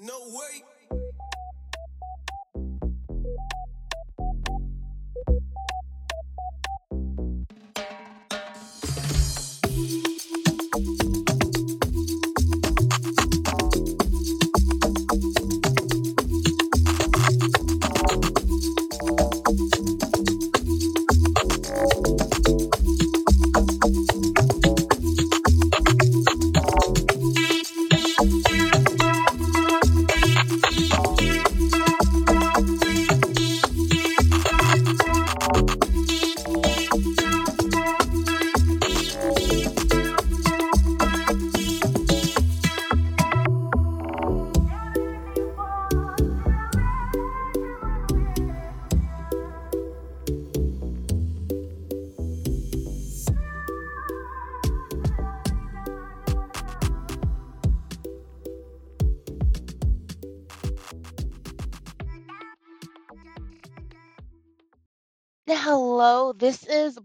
No way.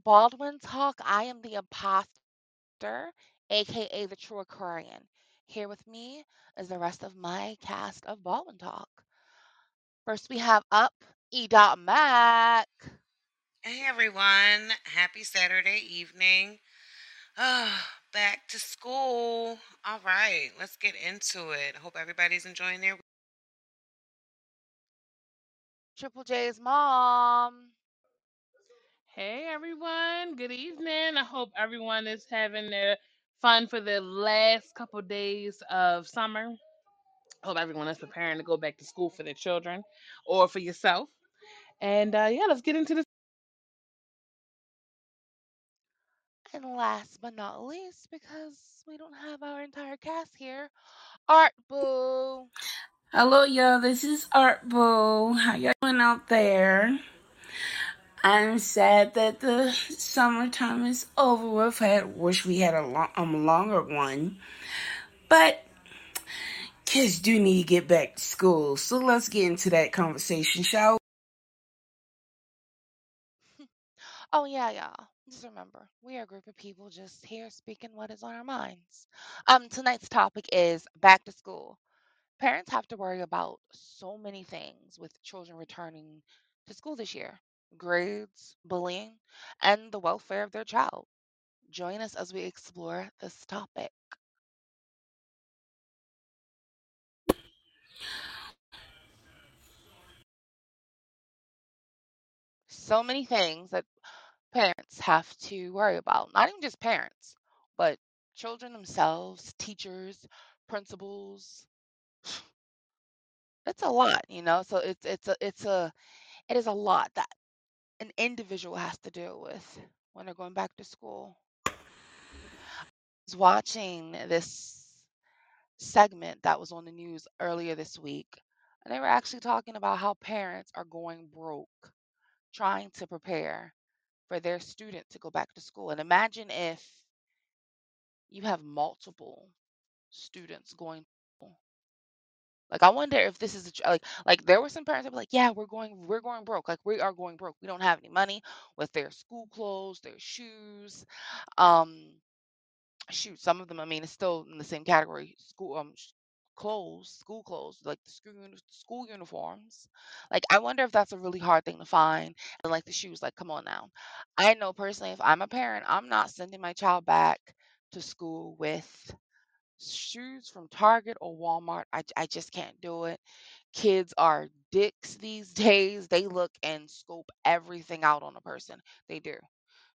Baldwynn Tawlk. I am the imposter, aka the true Aquarian. Here with me is the rest of my cast of Baldwynn Tawlk. First, we have up E. Dot Mac. Hey everyone, happy Saturday evening. Oh, back to school. All right, let's get into it. Hope everybody's enjoying their Triple J's mom. Hey everyone, good evening. I hope everyone is having their fun for the last couple days of summer. Hope everyone is preparing to go back to school for their children or for yourself. And uh, yeah, let's get into this. And last but not least, because we don't have our entire cast here, Art Boo. Hello, y'all. This is Art Boo. How y'all doing out there? I'm sad that the summertime is over with. I wish we had a long, um, longer one, but kids do need to get back to school. So let's get into that conversation, shall we? Oh, yeah, y'all. Just remember, we are a group of people just here speaking what is on our minds. Um, tonight's topic is back to school. Parents have to worry about so many things with children returning to school this year grades, bullying, and the welfare of their child. Join us as we explore this topic. So many things that parents have to worry about. Not even just parents, but children themselves, teachers, principals. It's a lot, you know. So it's it's a it's a it is a lot that an individual has to deal with when they're going back to school. I was watching this segment that was on the news earlier this week, and they were actually talking about how parents are going broke trying to prepare for their student to go back to school. And imagine if you have multiple students going like I wonder if this is a, like like there were some parents that were like, yeah, we're going we're going broke. Like we are going broke. We don't have any money with their school clothes, their shoes. Um, shoot, some of them I mean it's still in the same category. School um clothes, school clothes, like the school school uniforms. Like I wonder if that's a really hard thing to find. And like the shoes, like come on now. I know personally if I'm a parent, I'm not sending my child back to school with shoes from Target or Walmart. I, I just can't do it. Kids are dicks these days. They look and scope everything out on a person. They do.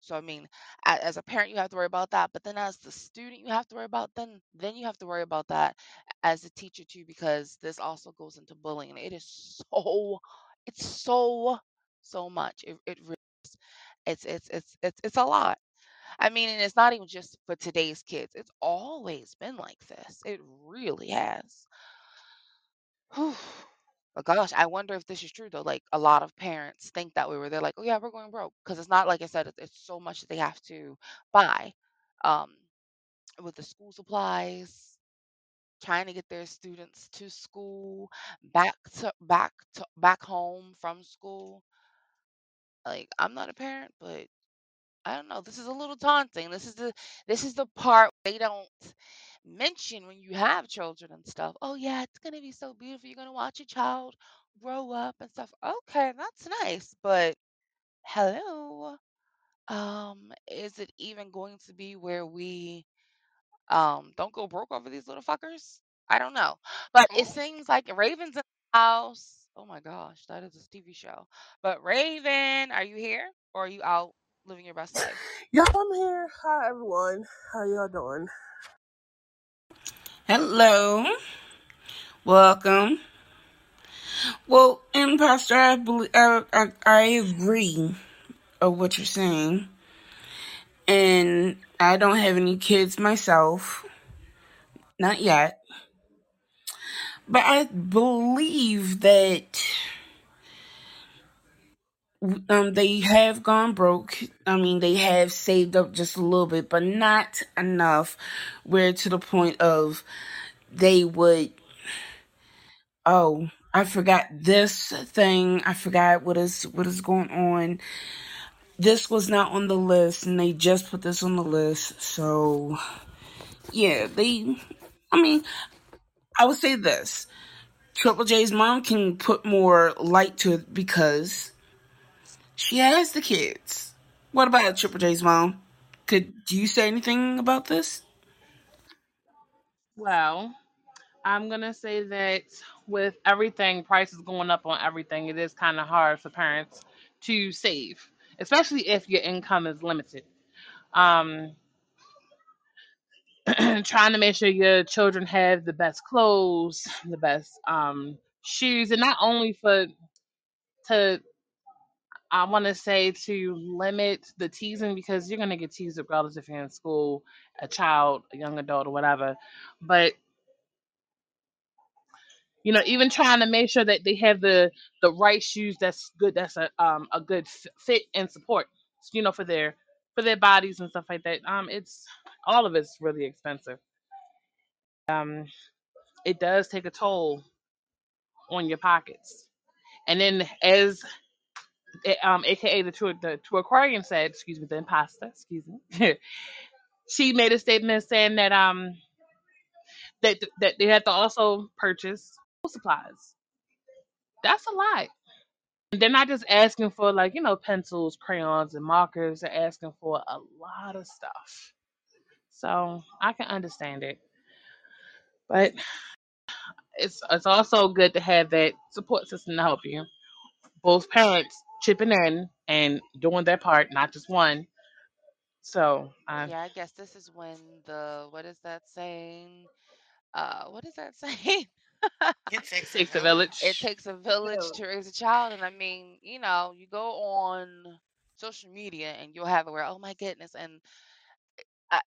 So I mean, as a parent, you have to worry about that. But then as the student, you have to worry about then then you have to worry about that as a teacher too, because this also goes into bullying. It is so it's so so much. It it really. It's it's it's it's it's a lot. I mean, and it's not even just for today's kids. It's always been like this. It really has. Whew. But gosh, I wonder if this is true though. Like a lot of parents think that way, where they're like, "Oh yeah, we're going broke," because it's not like I said. It's, it's so much that they have to buy, um, with the school supplies, trying to get their students to school, back to back to back home from school. Like I'm not a parent, but I don't know. This is a little taunting. This is the this is the part they don't. mention when you have children and stuff. Oh yeah, it's gonna be so beautiful. You're gonna watch your child grow up and stuff. Okay, that's nice, but hello. Um, is it even going to be where we um don't go broke over these little fuckers? I don't know. But it seems like Raven's in the house. Oh my gosh, that is a TV show. But Raven, are you here or are you out living your best life? Y'all, I'm here. Hi, everyone. How y'all doing? Hello. Welcome. Well, Imposter, I, believe, I, I, I agree of what you're saying. And I don't have any kids myself. Not yet. But I believe that um they have gone broke. I mean, they have saved up just a little bit, but not enough where to the point of they would oh, I forgot this thing. I forgot what is what is going on. This was not on the list and they just put this on the list. So yeah, they I mean, I would say this. Triple J's mom can put more light to it because she has the kids. What about Triple J's mom? Could you say anything about this? Well, I'm gonna say that with everything, prices going up on everything, it is kind of hard for parents to save, especially if your income is limited. Um, trying to make sure your children have the best clothes, the best um, shoes, and not only for to I want to say to limit the teasing because you're gonna get teased regardless if you're in school, a child, a young adult, or whatever. But you know, even trying to make sure that they have the the right shoes that's good, that's a um a good fit and support, you know, for their for their bodies and stuff like that. Um, it's all of it's really expensive. Um, it does take a toll on your pockets. And then as um, aka the true the true Aquarian said, excuse me, the imposter, excuse me, she made a statement saying that um that that they had to also purchase supplies. That's a lot. They're not just asking for like, you know, pencils, crayons, and markers. They're asking for a lot of stuff. So I can understand it. But it's it's also good to have that support system to help you. Both parents chipping in and doing their part, not just one. So I Yeah, I guess this is when the what is that saying? Uh, what is that saying? It takes a takes a village. It village. takes a village to raise a child, and I mean, you know, you go on social media and you'll have it where, oh my goodness, and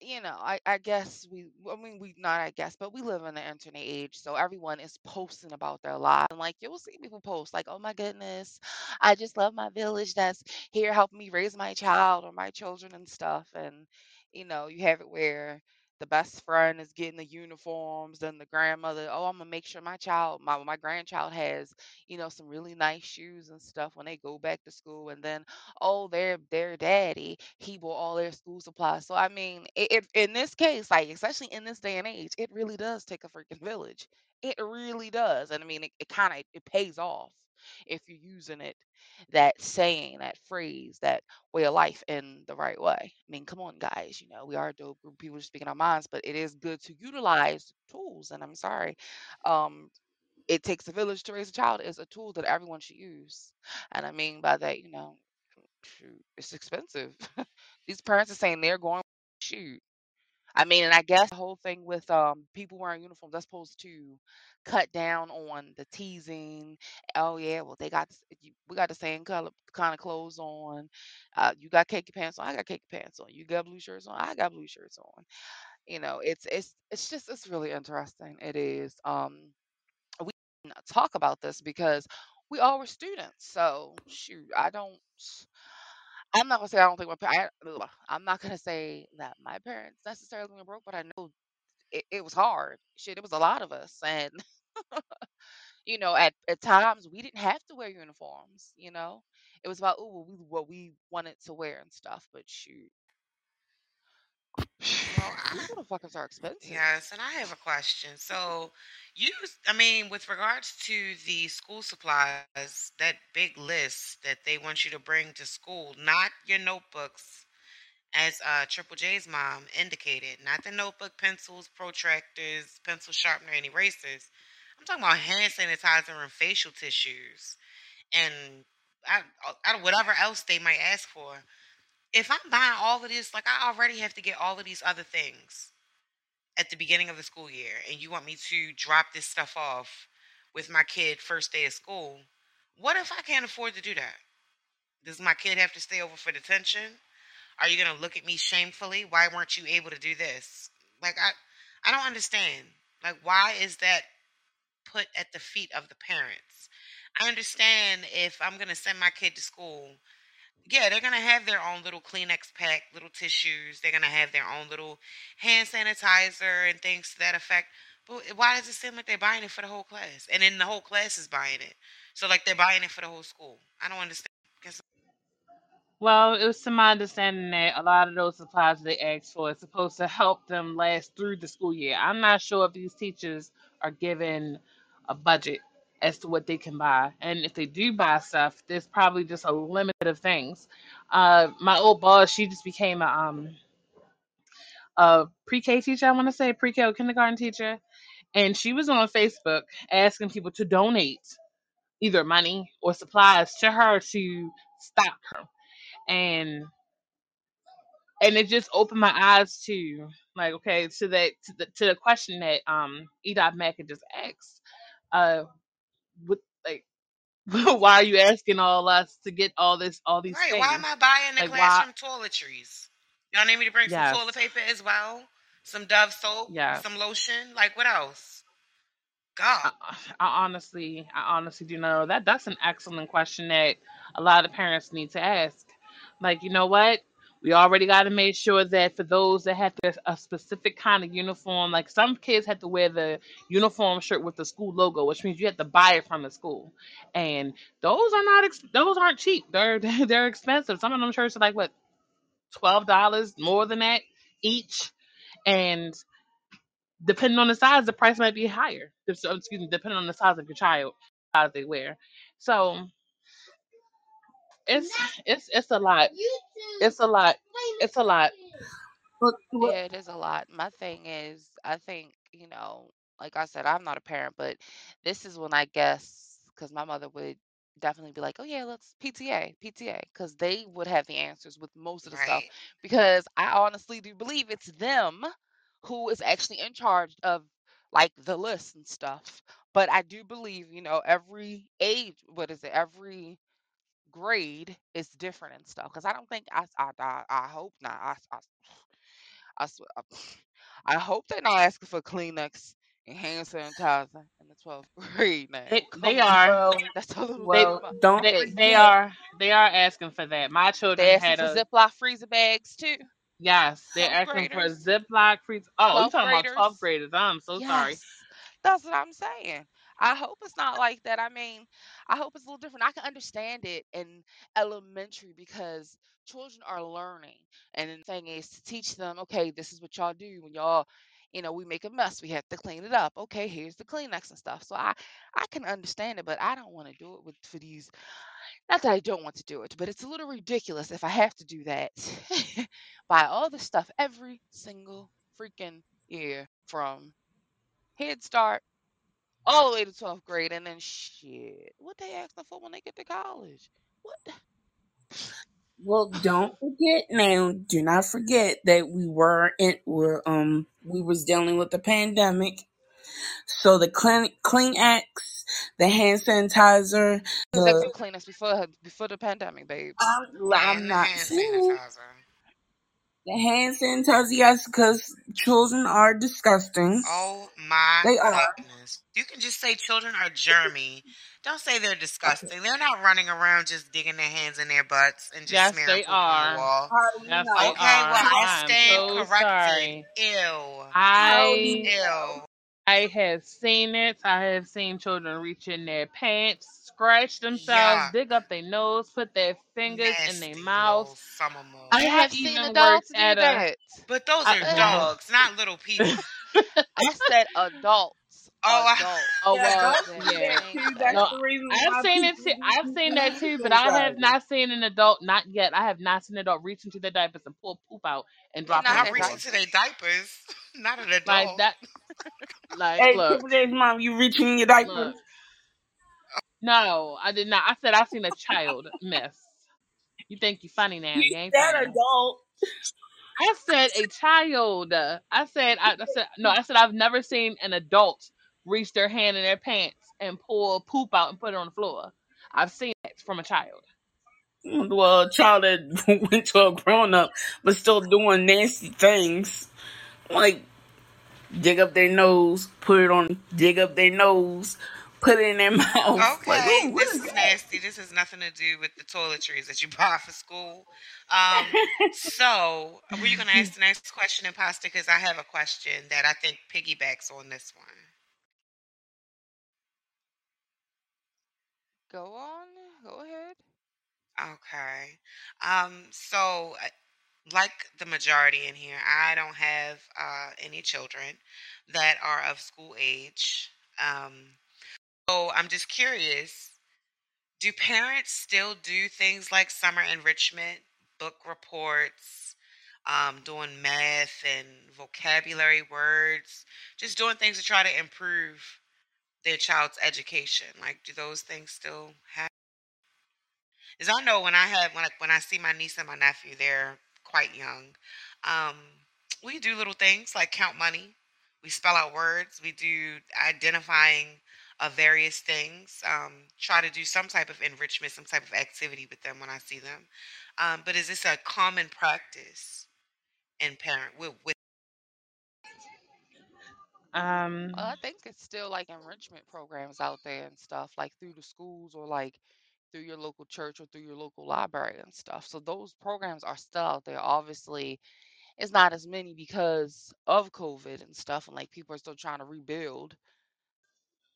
You know, I, I guess we, I mean, we not, I guess, but we live in the internet age, so everyone is posting about their lives. And like, you'll see people post, like, oh my goodness, I just love my village that's here helping me raise my child or my children and stuff. And, you know, you have it where the best friend is getting the uniforms and the grandmother, oh, I'm gonna make sure my child, my my grandchild has, you know, some really nice shoes and stuff when they go back to school. And then oh, their their daddy, he bought all their school supplies. So I mean, it in this case, like especially in this day and age, it really does take a freaking village. It really does, and I mean, it, it kind of it pays off if you're using it, that saying, that phrase, that way of life in the right way. I mean, come on, guys, you know, we are a dope group of people just speaking our minds, but it is good to utilize tools. And I'm sorry, um, it takes a village to raise a child is a tool that everyone should use. And I mean by that, you know, shoot, it's expensive. These parents are saying they're going shoot. I mean, and I guess the whole thing with um people wearing uniforms, that's supposed to cut down on the teasing. Oh yeah, well they got we got the same color kind of clothes on. Uh, you got khaki pants on, I got khaki pants on. You got blue shirts on, I got blue shirts on. You know, it's it's it's just it's really interesting. It is. Um, we talk about this because we all were students. So shoot, I don't. I'm not gonna say I don't think my parents. I'm not gonna say that my parents necessarily were broke, but I know it, it was hard. Shit, it was a lot of us, and you know, at at times we didn't have to wear uniforms. You know, it was about what we what we wanted to wear and stuff. But shoot, Well, I, These motherfuckers are expensive. yes, and I have a question. So, you, I mean, with regards to the school supplies, that big list that they want you to bring to school, not your notebooks, as uh, Triple J's mom indicated, not the notebook, pencils, protractors, pencil sharpener, and erasers. I'm talking about hand sanitizer and facial tissues, and I, I, whatever else they might ask for. If I'm buying all of this, like I already have to get all of these other things at the beginning of the school year, and you want me to drop this stuff off with my kid first day of school, what if I can't afford to do that? Does my kid have to stay over for detention? Are you going to look at me shamefully? Why weren't you able to do this? Like I I don't understand. Like why is that put at the feet of the parents? I understand if I'm going to send my kid to school yeah, they're gonna have their own little Kleenex pack, little tissues. They're gonna have their own little hand sanitizer and things to that effect. But why does it seem like they're buying it for the whole class, and then the whole class is buying it? So like they're buying it for the whole school. I don't understand. Well, it was to my understanding that a lot of those supplies they asked for is supposed to help them last through the school year. I'm not sure if these teachers are given a budget as to what they can buy, and if they do buy stuff, there's probably just a limit of things. Uh, my old boss, she just became a um a pre-K teacher. I want to say pre-K or kindergarten teacher, and she was on Facebook asking people to donate either money or supplies to her to stock her and and it just opened my eyes to like okay to that to the to the question that um Edop Mack had just asked uh what like why are you asking all us to get all this all these Right? Why am I buying the like why classroom toiletries? Y'all need me to bring some toilet paper as well, some Dove soap, yeah, some lotion. Like what else? I, God. I honestly, I honestly do know that that's an excellent question that a lot of parents need to ask. Like, you know what? We already got to make sure that for those that have to, a specific kind of uniform, like some kids have to wear the uniform shirt with the school logo, which means you have to buy it from the school, and those are not ex- those aren't cheap. They're they're expensive. Some of them shirts are like what twelve dollars more than that each, and depending on the size, the price might be higher. Excuse me, depending on the size of your child, size they wear. So it's it's it's a lot. It's a lot. It's a lot. But, but Yeah, it is a lot. My thing is, I think, you know, like I said, I'm not a parent, but this is when I guess, because my mother would definitely be like, oh, yeah, let's PTA, PTA, because they would have the answers with most of the stuff. Right. Because I honestly do believe it's them who is actually in charge of like the list and stuff. But I do believe, you know, every age, what is it, every grade is different and stuff. Because I don't think, I, I, I, I hope not. I, I I swear, um, I, I hope they're not asking for Kleenex and hand sanitizer in the 12th grade now. They Come they on. are well, That's a little they bit well, don't they they are they are asking for that. My They're children asking had for a Ziploc freezer bags too. yes, they're 12th asking for Ziploc freeze. Oh, you 12th talking about twelfth graders. graders? I'm so sorry. That's what I'm saying. I hope it's not like that. I mean, I hope it's a little different. I can understand it in elementary because children are learning. And the thing is to teach them, okay, this is what y'all do when y'all, you know, we make a mess. We have to clean it up. Okay, here's the Kleenex and stuff. So I, I can understand it, but I don't want to do it with for these. Not that I don't want to do it, but it's a little ridiculous if I have to do that. Buy all the stuff every single freaking year from Head Start all the way to 12th grade and then shit. What they asking for when they get to college? What? the- Well, don't forget now. Do not forget that we were in. Were um we was dealing with the pandemic. So the clean clean X, the hand sanitizer, It was actually the Kleenex before before the pandemic, babe I'm, I'm not hand sanitizer. The hand sanitizer. Yes, because children are disgusting. Oh my They are. You can just say children are germy. Don't say they're disgusting. They're not running around just digging their hands in their butts and just Yes, smearing they poop on the are. wall. How do you Yes, know? they Okay, well, are. I'll I am stand so corrected. sorry. Ew. You I? Ew. I have seen it. I have seen children reach in their pants, scratch themselves, Yuck. dig up their nose, put their fingers in their Nasty mouth. little summer mug. I I have seen even worked adults do at a. that. But those are ugh. dogs, not little people. I said adults. Oh, I, Adults. oh Yeah, well, adults Then do yeah. that things too. that That's No, the reason I've seen it too. I've seen that too, but I have not seen an adult, not yet. I have not seen an adult reach into their diapers and pull poop out and they're drop it not the not in reach floor. into diapers. their diapers. Not an Like that. Like Hey, look, Triple J's mom, you reaching in your diaper? look. No, I did not. I said I've seen a child miss. You think you're funny now? You You ain't said funny. adult. I said a child. I said I, I said no. I said I've never seen an adult reach their hand in their pants and pull poop out and put it on the floor. I've seen it from a child. Mm, well, a child that went to a grown up, but still doing nasty things. Like, dig up their nose, put it on, dig up their nose, put it in their mouth. Like, Okay, ooh, this is is that? nasty. This has nothing to do with the toiletries that you buy for school. Um, so, were you going to ask the next question, Imposter? Because I have a question that I think piggybacks on this one. Go on. Go ahead. Okay. Um, so, uh, like the majority in here, I don't have uh, any children that are of school age. Um, so, I'm just curious do parents still do things like summer enrichment, book reports, um, doing math and vocabulary words, just doing things to try to improve their child's education? Like, do those things still happen? Is I know when I have when I, when I see my niece and my nephew, they're quite young. Um, we do little things like count money. We spell out words. We do identifying of various things. Um, try to do some type of enrichment, some type of activity with them when I see them. Um, but is this a common practice in parent with, with Um, Well, I think it's still like enrichment programs out there and stuff, like through the schools or like through your local church or through your local library and stuff. So those programs are still out there. Obviously, it's not as many because of COVID and stuff, and like people are still trying to rebuild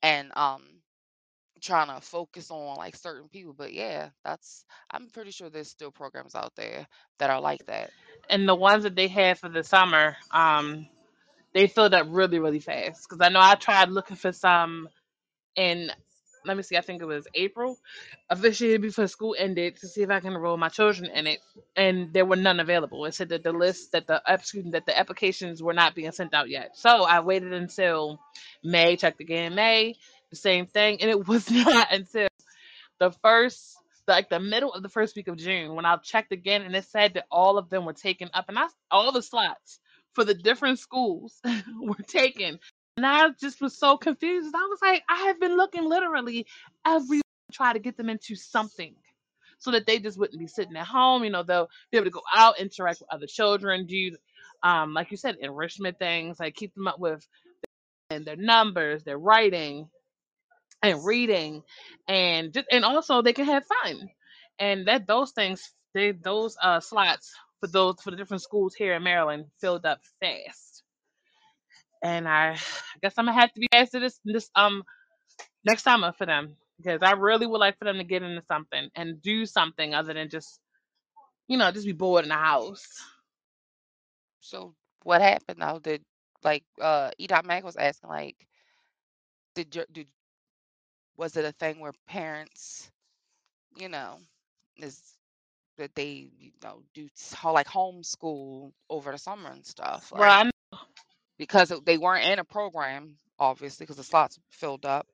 and um trying to focus on like certain people. But yeah, that's I'm pretty sure there's still programs out there that are like that. and the ones that they had for the summer, um, they filled up really, really fast. Because I know I tried looking for some in, let me see, I think it was April of this year before school ended to see if I can enroll my children in it, and there were none available. It said that the list that the excuse that the applications were not being sent out yet. So I waited until May, checked again in May, the same thing, and it was not until the first like the middle of the first week of June when I checked again and it said that all of them were taken up and I all the slots for the different schools were taken. And I just was so confused. I was like, I have been looking literally every try to get them into something so that they just wouldn't be sitting at home. You know, they'll be able to go out, interact with other children, do um, like you said, enrichment things, like keep them up with and their numbers, their writing, and reading and just and also they can have fun and that those things they those uh slots for those for the different schools here in maryland filled up fast and i, I guess i'm gonna have to be asked to this this um next summer for them because i really would like for them to get into something and do something other than just you know just be bored in the house So what happened now? Did like uh E. Dot Mac was asking like did your did was it a thing where parents, you know, is that they you know do s- ho- like homeschool over the summer and stuff well like i because they weren't in a program obviously because the slots filled up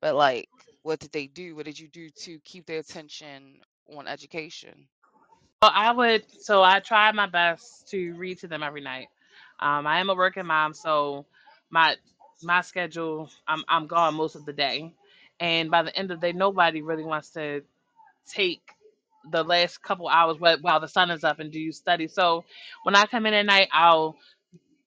but like what did they do what did you do to keep their attention on education Well, I would. So I try my best to read to them every night. Um, I am a working mom, so my my schedule, I'm I'm gone most of the day, and by the end of the day, nobody really wants to take the last couple hours wh- while the sun is up and do you study. So when I come in at night, I'll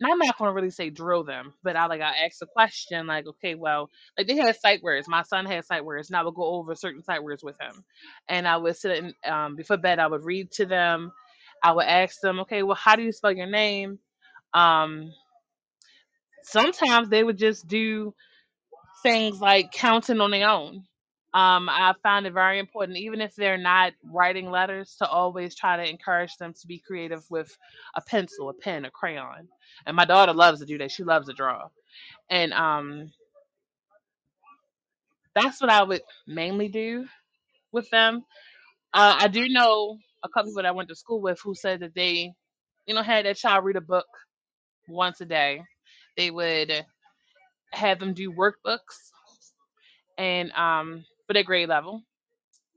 I'm not to really say drill them, but I like I ask a question like, okay, well, like they had sight words. My son had sight words, and I would go over certain sight words with him, and I would sit in, um, before bed. I would read to them. I would ask them, okay, well, how do you spell your name? Um, sometimes they would just do things like counting on their own. Um, I find it very important, even if they're not writing letters, to always try to encourage them to be creative with a pencil, a pen, a crayon. And my daughter loves to do that. She loves to draw. And um, that's what I would mainly do with them. Uh, I do know a couple people that I went to school with who said that they, you know, had their child read a book once a day. They would have them do workbooks and um for their grade level.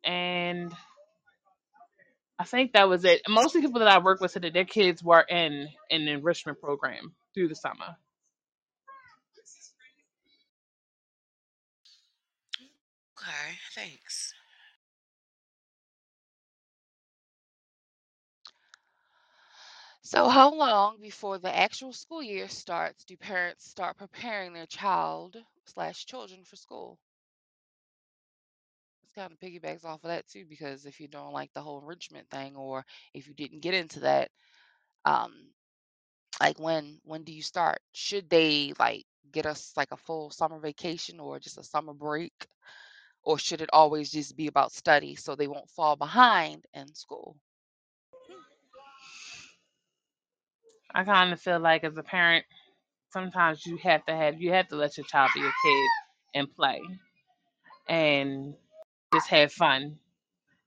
And I think that was it. Most of the people that I work with said that their kids were in an enrichment program through the summer. Okay, thanks. So, how long before the actual school year starts do parents start preparing their child slash children for school? Kind of piggybacks off of that too, because if you don't like the whole enrichment thing, or if you didn't get into that, um, like when when do you start? Should they like get us like a full summer vacation or just a summer break, or should it always just be about study so they won't fall behind in school? I kind of feel like as a parent, sometimes you have to have you have to let your child be a kid and play and just have fun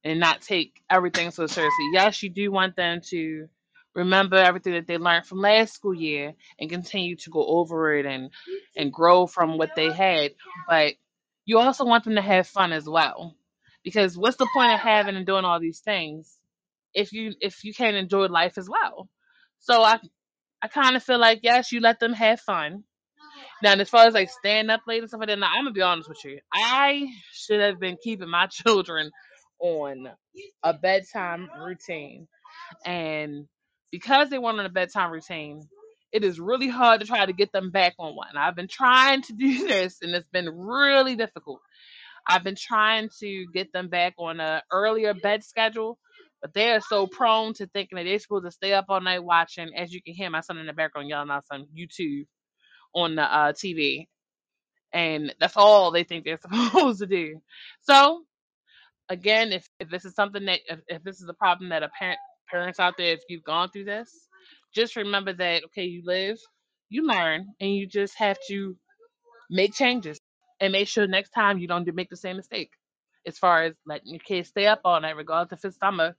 and not take everything so seriously. Yes, you do want them to remember everything that they learned from last school year and continue to go over it and and grow from what they had, but you also want them to have fun as well. Because what's the point of having and doing all these things if you if you can't enjoy life as well? So I I kind of feel like yes, you let them have fun. Now, as far as like staying up late and stuff like that, now I'm gonna be honest with you. I should have been keeping my children on a bedtime routine, and because they weren't on a bedtime routine, it is really hard to try to get them back on one. I've been trying to do this, and it's been really difficult. I've been trying to get them back on a earlier bed schedule, but they are so prone to thinking that they're supposed to stay up all night watching. As you can hear my son in the background yelling out some YouTube on the uh, TV, and that's all they think they're supposed to do. So again, if, if this is something that if, if this is a problem that a parent parents out there, if you've gone through this, just remember that okay, you live, you learn, and you just have to make changes and make sure next time you don't do- make the same mistake as far as letting your kids stay up all night, regardless if it's summer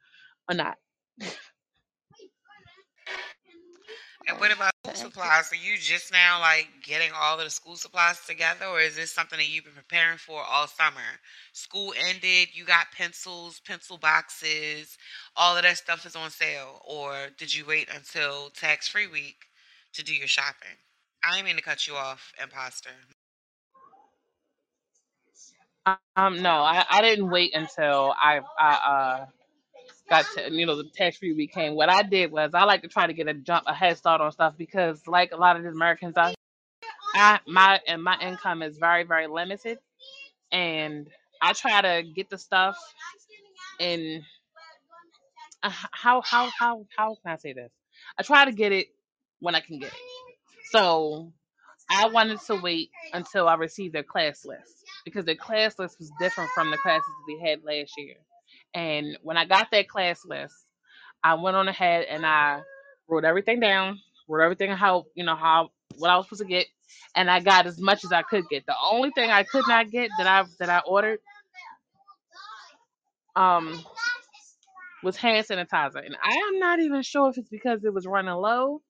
or not. And what about. Supplies? Are you just now like getting all of the school supplies together, or is this something that you've been preparing for all summer? School ended, you got pencils, pencil boxes, all of that stuff is on sale, or did you wait until tax free week to do your shopping? I didn't mean to cut you off, imposter. Um, no, I, I didn't wait until I I uh got to, you know the tax free came. What I did was I like to try to get a jump a head start on stuff because like a lot of these Americans out I my and my income is very very limited and I try to get the stuff and uh, how how how how can I say this? I try to get it when I can get it. So I wanted to wait until I received their class list because their class list was different from the classes that we had last year. And when I got that class list, I went on ahead and I wrote everything down, wrote everything how you know how what I was supposed to get, and I got as much as I could get. The only thing I could not get that I that I ordered um was hand sanitizer, and I am not even sure if it's because it was running low,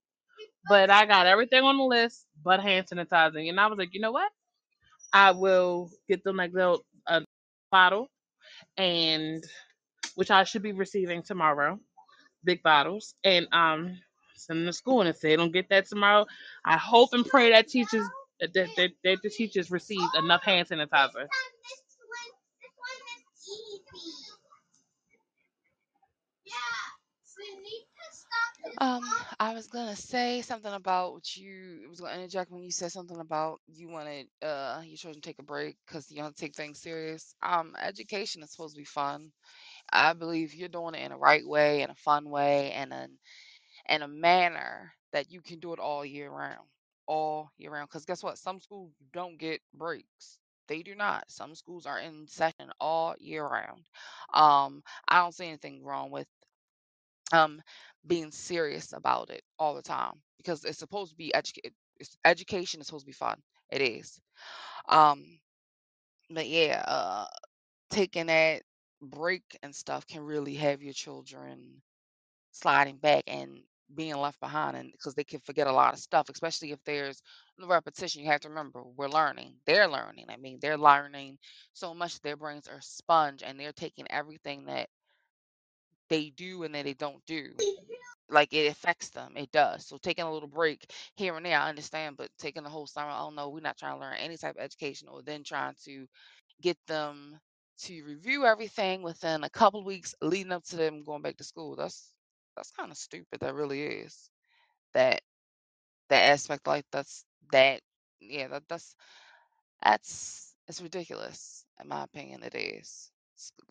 but I got everything on the list but hand sanitizer, and I was like, you know what? I will get them like little a bottle, and which I should be receiving tomorrow, big bottles, and um send them to school. And if they don't get that tomorrow, I hope and pray that teachers that, that, that, the teachers receive enough hand sanitizer. Yeah. We need to stop and Um, I was gonna say something about what you was gonna interject when you said something about you wanted uh your children to take a break because you don't take things serious. Um, education is supposed to be fun. I believe you're doing it in a right way, in a fun way, and in in a manner that you can do it all year round. all year round. Because guess what? Some schools don't get breaks. They do not. Some schools are in session all year round. Um, I don't see anything wrong with um being serious about it all the time because it's supposed to be educate. Education is supposed to be fun. It is. Um, but yeah, uh, taking that break and stuff can really have your children sliding back and being left behind and because they can forget a lot of stuff especially if there's no repetition you have to remember we're learning they're learning i mean they're learning so much their brains are sponge and they're taking everything that they do and that they don't do like it affects them it does so taking a little break here and there i understand but taking the whole summer oh no we're not trying to learn any type of education or then trying to get them to review everything within a couple weeks leading up to them going back to school. That's that's kind of stupid that really is. That that aspect like that's that yeah that that's that's it's ridiculous in my opinion it is.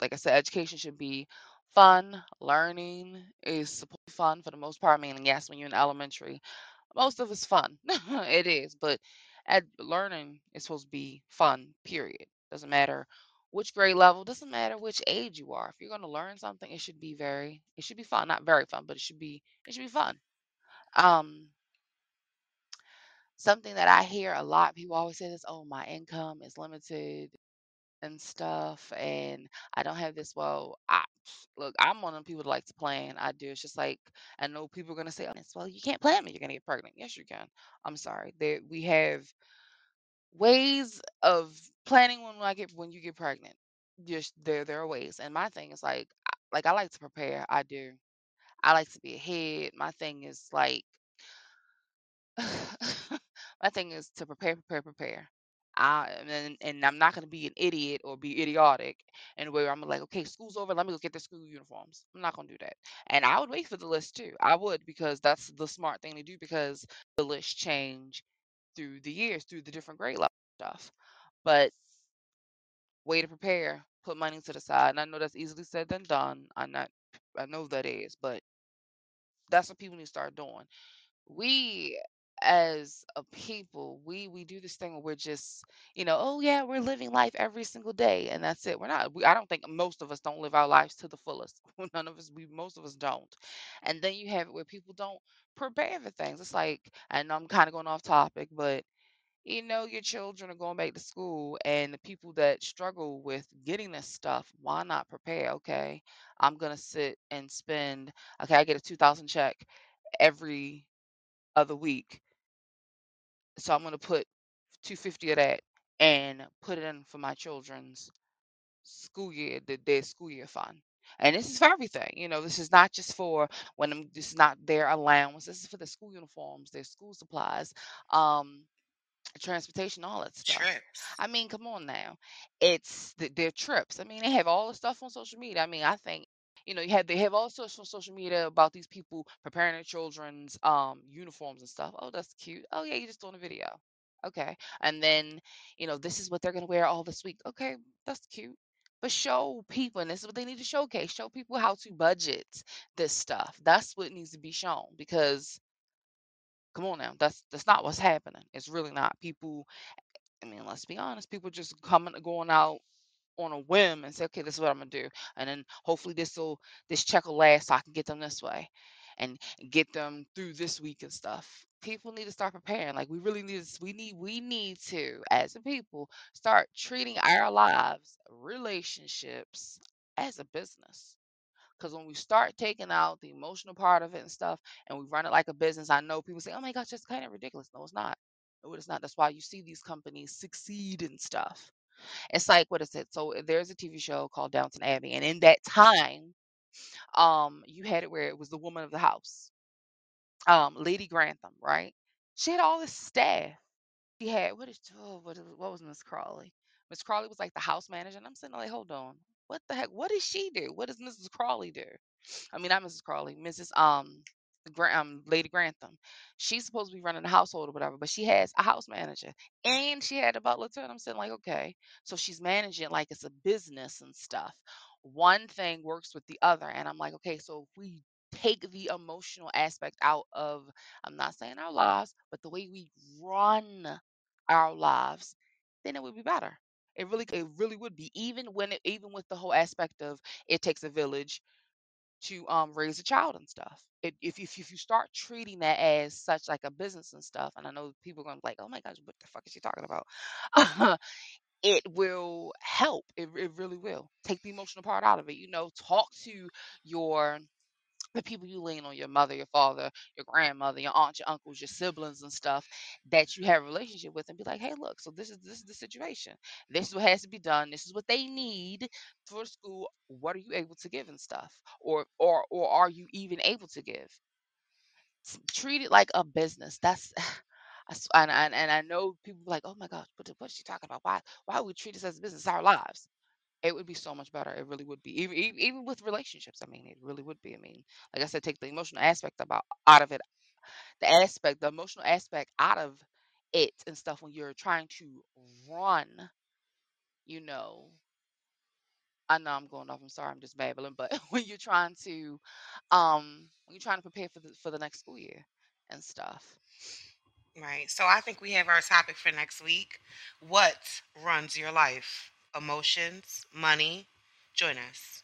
Like i said education should be fun learning is fun for the most part meaning yes when you're in elementary most of it's fun it is but at learning is supposed to be fun period. Doesn't matter which grade level doesn't matter which age you are if you're going to learn something it should be very it should be fun not very fun but it should be it should be fun um something that I hear a lot, people always say this, oh, my income is limited and stuff, and I don't have this. Well, I look, I'm one of the people that like to plan. I do. It's just like I know people are gonna say, oh, well, you can't plan me, you're gonna get pregnant. Yes, you can. I'm sorry. that we have ways of planning when I get when you get pregnant. Just there there are ways. And my thing is like like I like to prepare. I do. I like to be ahead. My thing is like My thing is to prepare, prepare, prepare. I and, and I'm not gonna be an idiot or be idiotic and where I'm like, okay, school's over, let me go get the school uniforms. I'm not gonna do that. And I would wait for the list too. I would because that's the smart thing to do because the list change through the years, through the different grade level stuff. But way to prepare, put money to the side. And I know that's easily said than done. I'm not I know that is, but that's what people need to start doing we as a people we we do this thing where we're just you know oh yeah we're living life every single day and that's it. We're not we, i don't think most of us don't live our lives to the fullest. None of us we most of us don't. And then you have it where people don't prepare for things. It's like know i'm kind of going off topic but you know your children are going back to school and the people that struggle with getting this stuff why not prepare okay? I'm gonna sit and spend okay i get a 2000 check every other week. So I'm gonna put 250 of that and put it in for my children's school year, the, their school year fund. And this is for everything. You know, this is not just for when I'm, this is not their allowance. This is for the school uniforms, their school supplies, um, transportation, all that stuff. Trips. I mean, come on now. It's the, their trips. I mean, they have all the stuff on social media. I mean, I think you know, you have they have all on social media about these people preparing their children's um uniforms and stuff. Oh, that's cute. Oh yeah, you're just doing a video. Okay. And then, you know, this is what they're gonna wear all this week. Okay, that's cute. But show people, and this is what they need to showcase. Show people how to budget this stuff. That's what needs to be shown because come on now, that's that's not what's happening. It's really not. People, I mean, let's be honest, people just coming going out on a whim and say, okay, this is what I'm gonna do, and then hopefully this will this check will last, so I can get them this way, and get them through this week and stuff. People need to start preparing. Like we really need, to, we need, we need to, as a people, start treating our lives, relationships, as a business. Because when we start taking out the emotional part of it and stuff, and we run it like a business, I know people say, "Oh my gosh, that's kind of ridiculous." No, it's not. No, it's not. That's why you see these companies succeed and stuff it's like what is it? So uh, there's a TV show called Downton Abbey, and in that time, um, you had it where it was the woman of the house, um, Lady Grantham, right? She had all this staff. She had what is oh, what, is- what was Miss Crawley? Miss Crawley was like the house manager, and I'm sitting there like, hold on, what the heck? What does she do? What does Mrs. Crawley do? I mean, not Mrs. Crawley, Mrs. Um, Um, Lady Grantham. She's supposed to be running the household or whatever, but she has a house manager and she had a butler too. And I'm saying like, okay, so she's managing like it's a business and stuff. One thing works with the other, and I'm like, okay, so if we take the emotional aspect out of I'm not saying our lives, but the way we run our lives, then it would be better. It really it really would be even when it even with the whole aspect of it takes a village to um raise a child and stuff. It, if if if you start treating that as such like a business and stuff, and I know people are gonna be like, oh my gosh, what the fuck is she talking about? it will help. It it really will. Take the emotional part out of it. You know, talk to your the people you lean on your mother, your father, your grandmother, your aunts, your uncles, your siblings and stuff that you have a relationship with and be like, hey, look, so this is this is the situation. This is what has to be done. This is what they need for school. What are you able to give and stuff? Or or or are you even able to give? Treat it like a business. That's and, and, and I know people like, oh my gosh, what, what is she talking about? Why why would we treat this as business? It's our lives it would be so much better. It really would be. Even even, with relationships, I mean, it really would be. I mean, like I said, take the emotional aspect about out of it, the aspect, the emotional aspect out of it and stuff when you're trying to run, you know. I know I'm going off. I'm sorry, I'm just babbling, but when you're trying to, um, when you're trying to prepare for the for the next school year and stuff. Right. So I think we have our topic for next week. What runs your life? Emotions, money. Join us.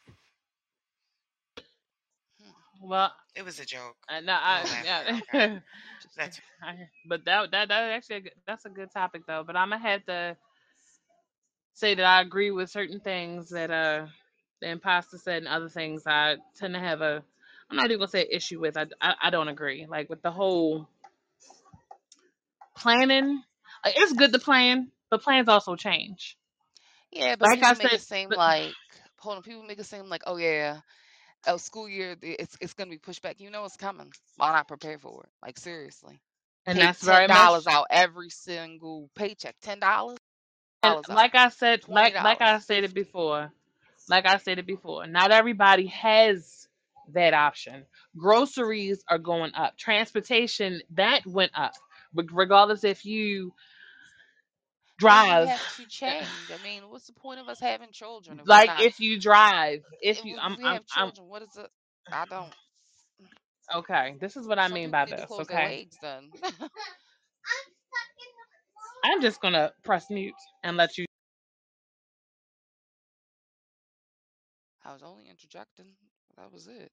Well, It was a joke. I, no, I, yeah. That's but that that that actually that's a good topic though. But I'm gonna have to say that I agree with certain things that uh the imposter said and other things I tend to have a I'm not even gonna say issue with. I, I I don't agree. Like with the whole planning, it's good to plan, but plans also change. Yeah, but Like I people make said, it seem but like hold on. People make it seem like, oh yeah. oh, school year, th- it's it's gonna be pushed back. You know it's coming. Why not prepare for it? Like seriously, and take that's ten very much dollars out every single paycheck. Ten dollars, and dollars out. like I said, Twenty like like I dollars, said it before, like I said it before, not everybody has that option. Groceries are going up. Transportation that went up. But regardless if you drive, have to change. I mean, what's the point of us having children if like not? if you drive, If if you I'm we I'm have I'm children, what is it? I don't. okay. This is what I Some mean by this, okay? I'm just gonna press mute and let you I was only interjecting. That was it.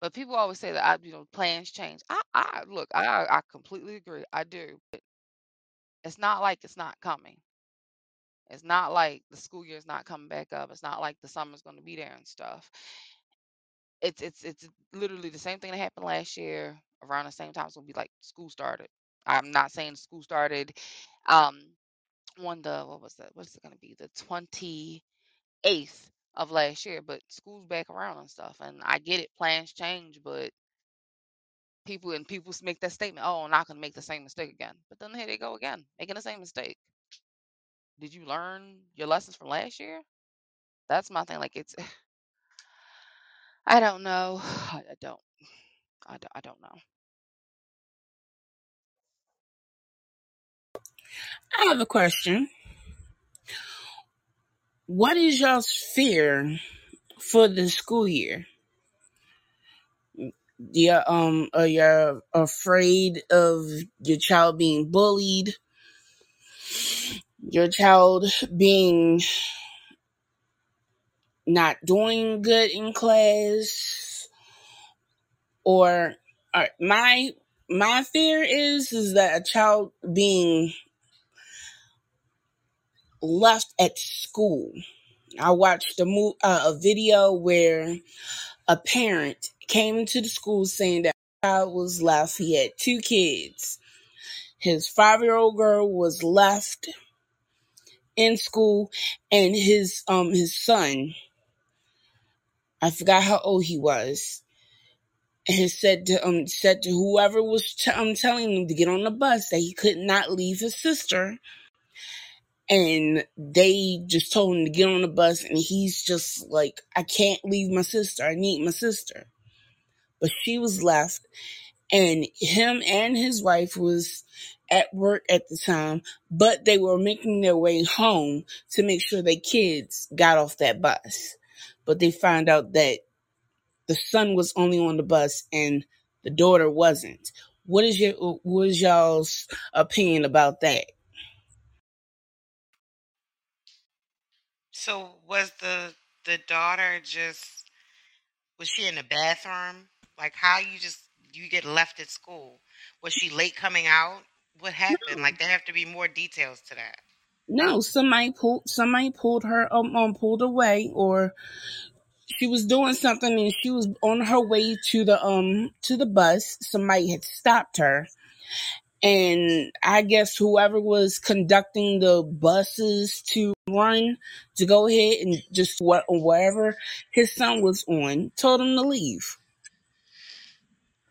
But people always say that I, you know, plans change. I, I look, I, I completely agree. I do. But it's not like it's not coming. It's not like the school year's not coming back up. It's not like the summer's going to be there and stuff. It's it's it's literally the same thing that happened last year around the same time. It's gonna be like school started. I'm not saying school started um on the what was that? What's it gonna be? The 28th of last year, but school's back around and stuff. And I get it, plans change, but people and people make that statement, oh, I'm not gonna make the same mistake again. But then here they go again, making the same mistake. Did you learn your lessons from last year? That's my thing. Like it's I don't know. I, I don't. I don't know. I have a question. What is y'all's fear for the school year? Yeah, um, are you afraid of your child being bullied? Your child being not doing good in class? Or uh, my my fear is is that a child being left at school. I watched a mo- uh, a video where a parent came to the school saying that child was left. He had two kids. His five year old girl was left in school, and his um his son, I forgot how old he was, has said to um said to whoever was t- um telling him to get on the bus that he could not leave his sister and they just told him to get on the bus and he's just like i can't leave my sister i need my sister but she was left and him and his wife was at work at the time but they were making their way home to make sure their kids got off that bus but they found out that the son was only on the bus and the daughter wasn't. What is your what is y'all's opinion about that? So was the the daughter just was she in the bathroom? Like how you just you get left at school? Was she late coming out? What happened? Like there have to be more details to that. No, somebody pulled somebody pulled her um, um pulled away or she was doing something and she was on her way to the um to the bus. Somebody had stopped her. And I guess whoever was conducting the buses to run to go ahead and just what wherever his son was on told him to leave.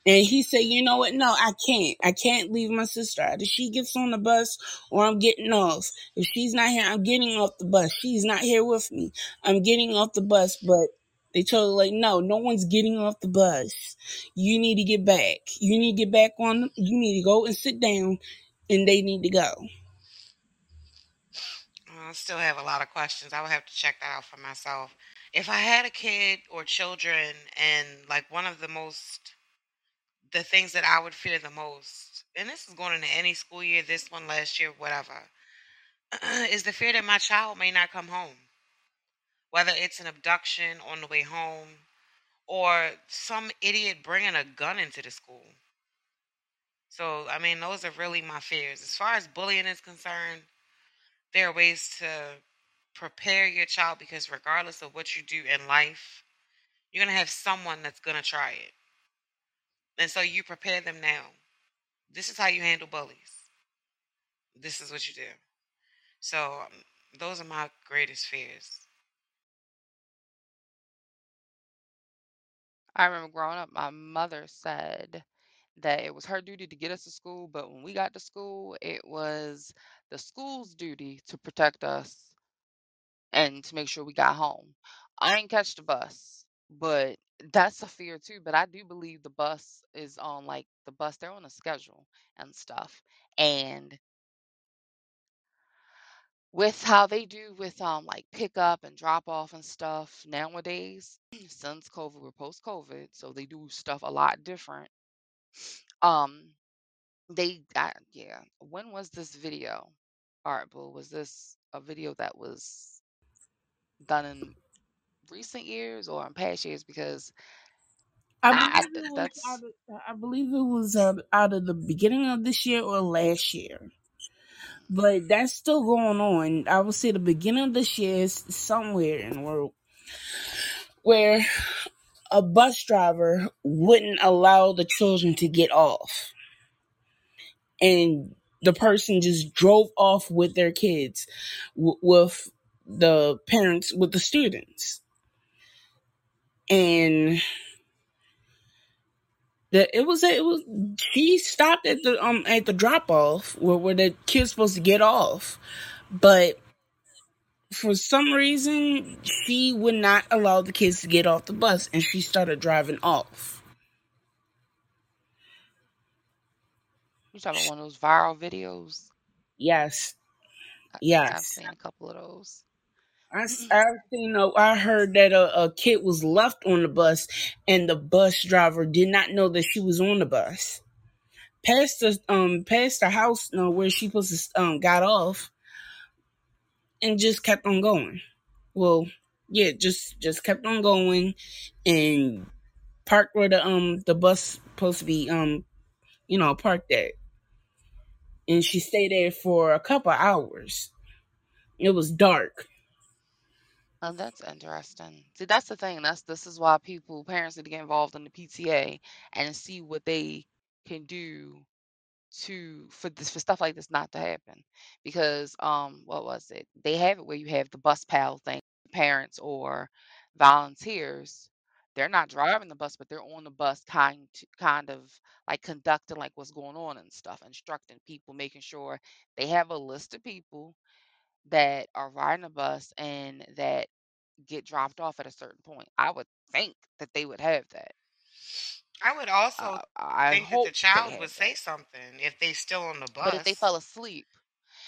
And he said, you know what? No, I can't. I can't leave my sister. Either she gets on the bus or I'm getting off. If she's not here, I'm getting off the bus. She's not here with me. I'm getting off the bus. But they told her, like, no, no one's getting off the bus. You need to get back. You need to get back on. You need to go and sit down and they need to go. I still have a lot of questions. I would have to check that out for myself. If I had a kid or children and like one of the most the things that I would fear the most, and this is going into any school year, this one last year, whatever, is the fear that my child may not come home. Whether it's an abduction on the way home or some idiot bringing a gun into the school. So, I mean, those are really my fears. As far as bullying is concerned, there are ways to prepare your child because regardless of what you do in life, you're going to have someone that's going to try it. And so you prepare them now. This is how you handle bullies. This is what you do. So um, those are my greatest fears. I remember growing up, my mother said that it was her duty to get us to school, but when we got to school, it was the school's duty to protect us and to make sure we got home. I ain't catch the bus, but that's a fear too. But I do believe the bus is on like the bus, they're on a schedule and stuff. And with how they do with um like pick up and drop off and stuff nowadays, since COVID, we're post COVID, so they do stuff a lot different. Um, they got yeah. When was this video? All right, Bull, was this a video that was done in recent years or in past years? Because I I, I believe it was that's out of, I believe it was uh, out of the beginning of this year or last year. But that's still going on. I would say the beginning of this year is somewhere in the world where a bus driver wouldn't allow the children to get off. And the person just drove off with their kids, w- with the parents, with the students. And the, it was it was she stopped at the um at the drop off where, where the kid's supposed to get off, but for some reason she would not allow the kids to get off the bus and she started driving off. you talking about one of those viral videos. Yes, think I've seen a couple of those. I, I seen a, I heard that a, a kid was left on the bus and the bus driver did not know that she was on the bus. Past the um past the house no, where she supposed to um got off and just kept on going. Well, yeah, just just kept on going and parked where the um the bus supposed to be um you know parked at. And she stayed there for a couple hours. It was dark. Oh, that's interesting. See, that's the thing. That's this is why people, parents need to get involved in the PTA and see what they can do to for this for stuff like this not to happen. Because um, what was it? They have it where you have the bus pal thing, parents or volunteers. They're not driving the bus, but they're on the bus, kind kind of like conducting like what's going on and stuff, instructing people, making sure they have a list of people that are riding a bus and that get dropped off at a certain point. I would think that they would have that. I would also Uh, I think that the child would say that. something if they still on the bus. But if they fell asleep,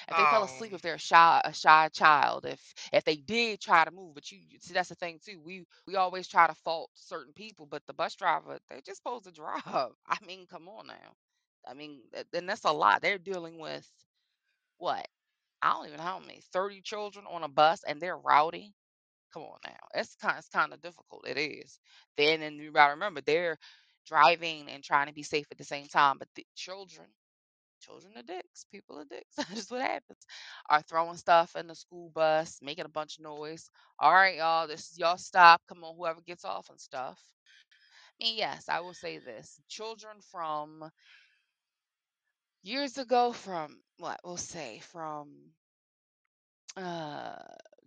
If they fell Oh, asleep, if they're a shy a shy child, if if they did try to move, but you you- see that's the thing too. We we always try to fault certain people, but the bus driver, they're just supposed to drive. I mean, come on now. I mean, and that's a lot. They're dealing with what? I don't even know how many, 30 children on a bus and they're rowdy. Come on now. It's kind it's kind of difficult. It is. Then and you gotta remember they're driving and trying to be safe at the same time. But the children, children are dicks. People are dicks. That's what happens. Are throwing stuff in the school bus, making a bunch of noise. All right, y'all, this is y'all stop. Come on, whoever gets off and stuff. I mean, yes, I will say this. Children from years ago, from what we'll say, from uh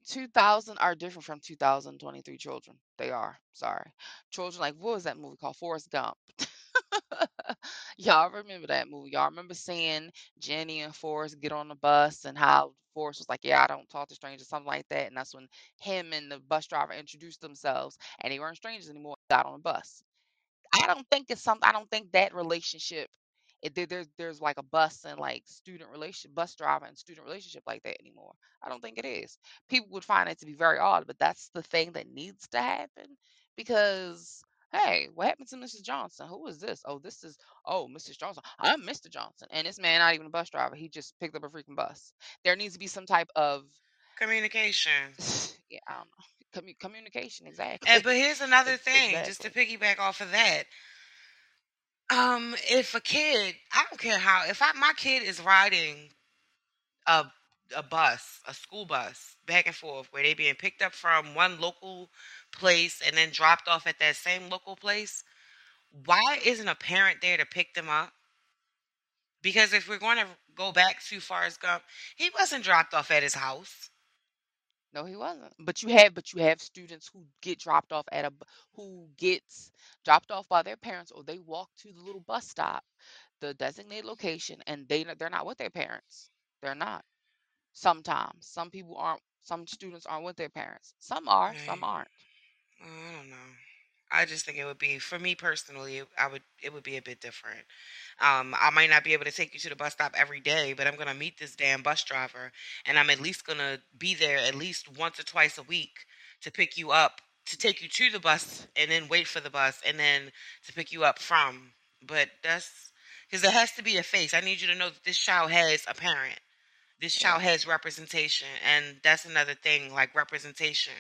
2000 are different from 2023 children. They are. Sorry. Children like what was that movie called? Forrest Gump. Y'all remember that movie? Y'all remember seeing Jenny and Forrest get on the bus and how Forrest was like, "Yeah, I don't talk to strangers," something like that, and that's when him and the bus driver introduced themselves, and they weren't strangers anymore. Got on the bus. I don't think it's something. I don't think that relationship. It, there, there's there's like a bus and like student relation, bus driver and student relationship like that anymore. I don't think it is. People would find it to be very odd, but that's the thing that needs to happen because hey, what happened to Mrs. Johnson? Who is this? Oh, this is oh Mrs. Johnson. I'm Mr. Johnson, and this man not even a bus driver. He just picked up a freaking bus. There needs to be some type of communication. yeah, I don't know, commu- communication And exactly. but here's another thing, just to exactly. piggyback off of that. Um, if a kid, I don't care how, if I my kid is riding a a bus, a school bus, back and forth, where they being picked up from one local place and then dropped off at that same local place, why isn't a parent there to pick them up? Because if we're going to go back to Forrest Gump, he wasn't dropped off at his house. No, he wasn't. But you have, but you have students who get dropped off at a, bu- who gets dropped off by their parents, or they walk to the little bus stop, the designated location, and they they're not with their parents. They're not. Sometimes some people aren't. Some students aren't with their parents. Some are. Some Right. aren't. I don't know. I just think it would be for me personally. I would it would be a bit different. Um, I might not be able to take you to the bus stop every day, but I'm gonna meet this damn bus driver, and I'm at least gonna be there at least once or twice a week to pick you up, to take you to the bus, and then wait for the bus, and then to pick you up from. But that's because there has to be a face. I need you to know that this child has a parent. This child has representation, and that's another thing, like representation.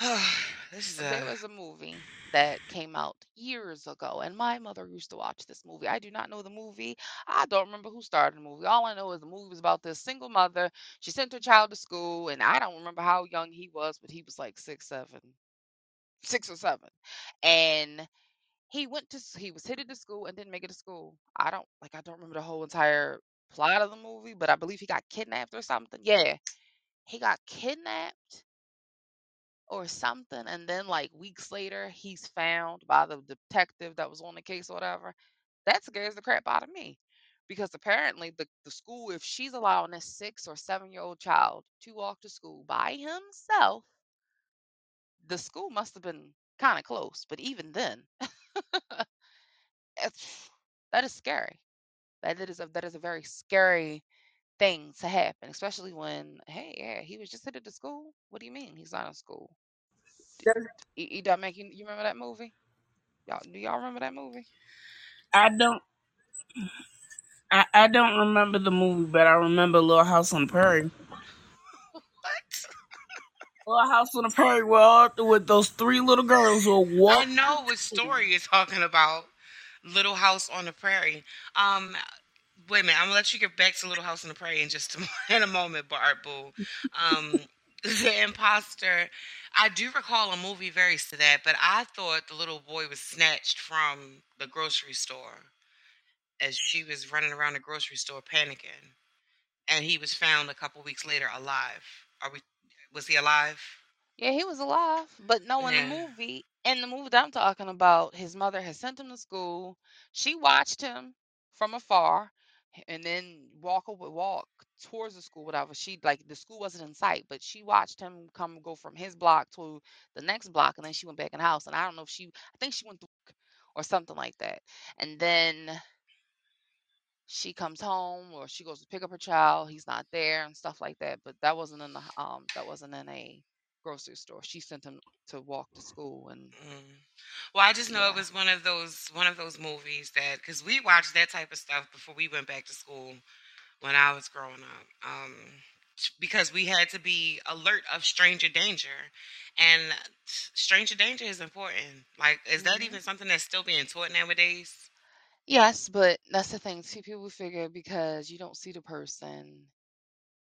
this is There a was a movie that came out years ago, and my mother used to watch this movie. I do not know the movie. I don't remember who started the movie. All I know is the movie was about this single mother. She sent her child to school, and I don't remember how young he was, but he was like six, seven, six or seven. And he went to, s- he was headed to school and didn't make it to school. I don't, like, I don't remember the whole entire plot of the movie, but I believe he got kidnapped or something. Yeah, he got kidnapped or something and then like weeks later he's found by the detective that was on the case or whatever that scares the crap out of me because apparently the, the school if she's allowing a six or seven year old child to walk to school by himself the school must have been kind of close but even then it's, that is scary. That is a that is a very scary thing to happen especially when hey yeah he was just headed to school what do you mean he's not in school E, e that make you, you remember that movie Y'all, do y'all remember that movie? I don't. I, I don't remember the movie, but I remember Little House on the Prairie. what? Little House on the Prairie, well, with those three little girls who I walk. know what story you're talking about. Little House on the Prairie. Um, wait a minute. I'm gonna let you get back to Little House on the Prairie in just a, in a moment, Bart Boo. Um, the imposter. I do recall a movie very to that, but I thought the little boy was snatched from the grocery store as she was running around the grocery store panicking, and he was found a couple weeks later alive. Are we? Was he alive? Yeah, he was alive, but no, in the Yeah. movie, in the movie that I'm talking about, his mother had sent him to school. She watched him from afar, and then walk away, walk towards the school, whatever. She like the school wasn't in sight, but she watched him come go from his block to the next block, and then she went back in the house. And I don't know if she, I think she went to or something like that. And then she comes home or she goes to pick up her child, he's not there and stuff like that. But that wasn't in the um that wasn't in a grocery store. She sent him to walk to school and Mm. Well, I just know it was one of those one of those movies that because we watched that type of stuff before we went back to school when I was growing up. Um, because we had to be alert of stranger danger, and stranger danger is important. Like, is that hmm even something that's still being taught nowadays? Yes, but that's the thing too. People figure because you don't see the person,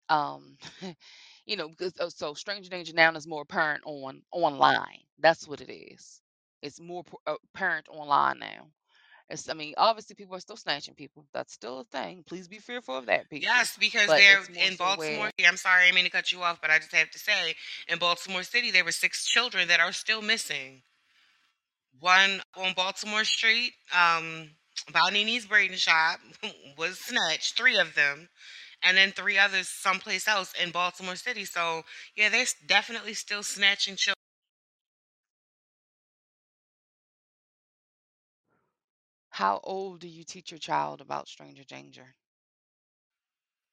um, you know, because oh, so stranger danger now is more apparent on online. That's what it is. It's more p- uh, apparent online now. It's, I mean, obviously people are still snatching people. That's still a thing. Please be fearful of that, people. Yes, because But they're it's more in so Baltimore. where I'm sorry, I mean to cut you off, but I just have to say, in Baltimore City, there were six children that are still missing. One on Baltimore Street, um, by Nini's braiding shop, was snatched. Three of them, and then three others someplace else in Baltimore City. So yeah, they're definitely still snatching children. how old do you teach your child about stranger danger?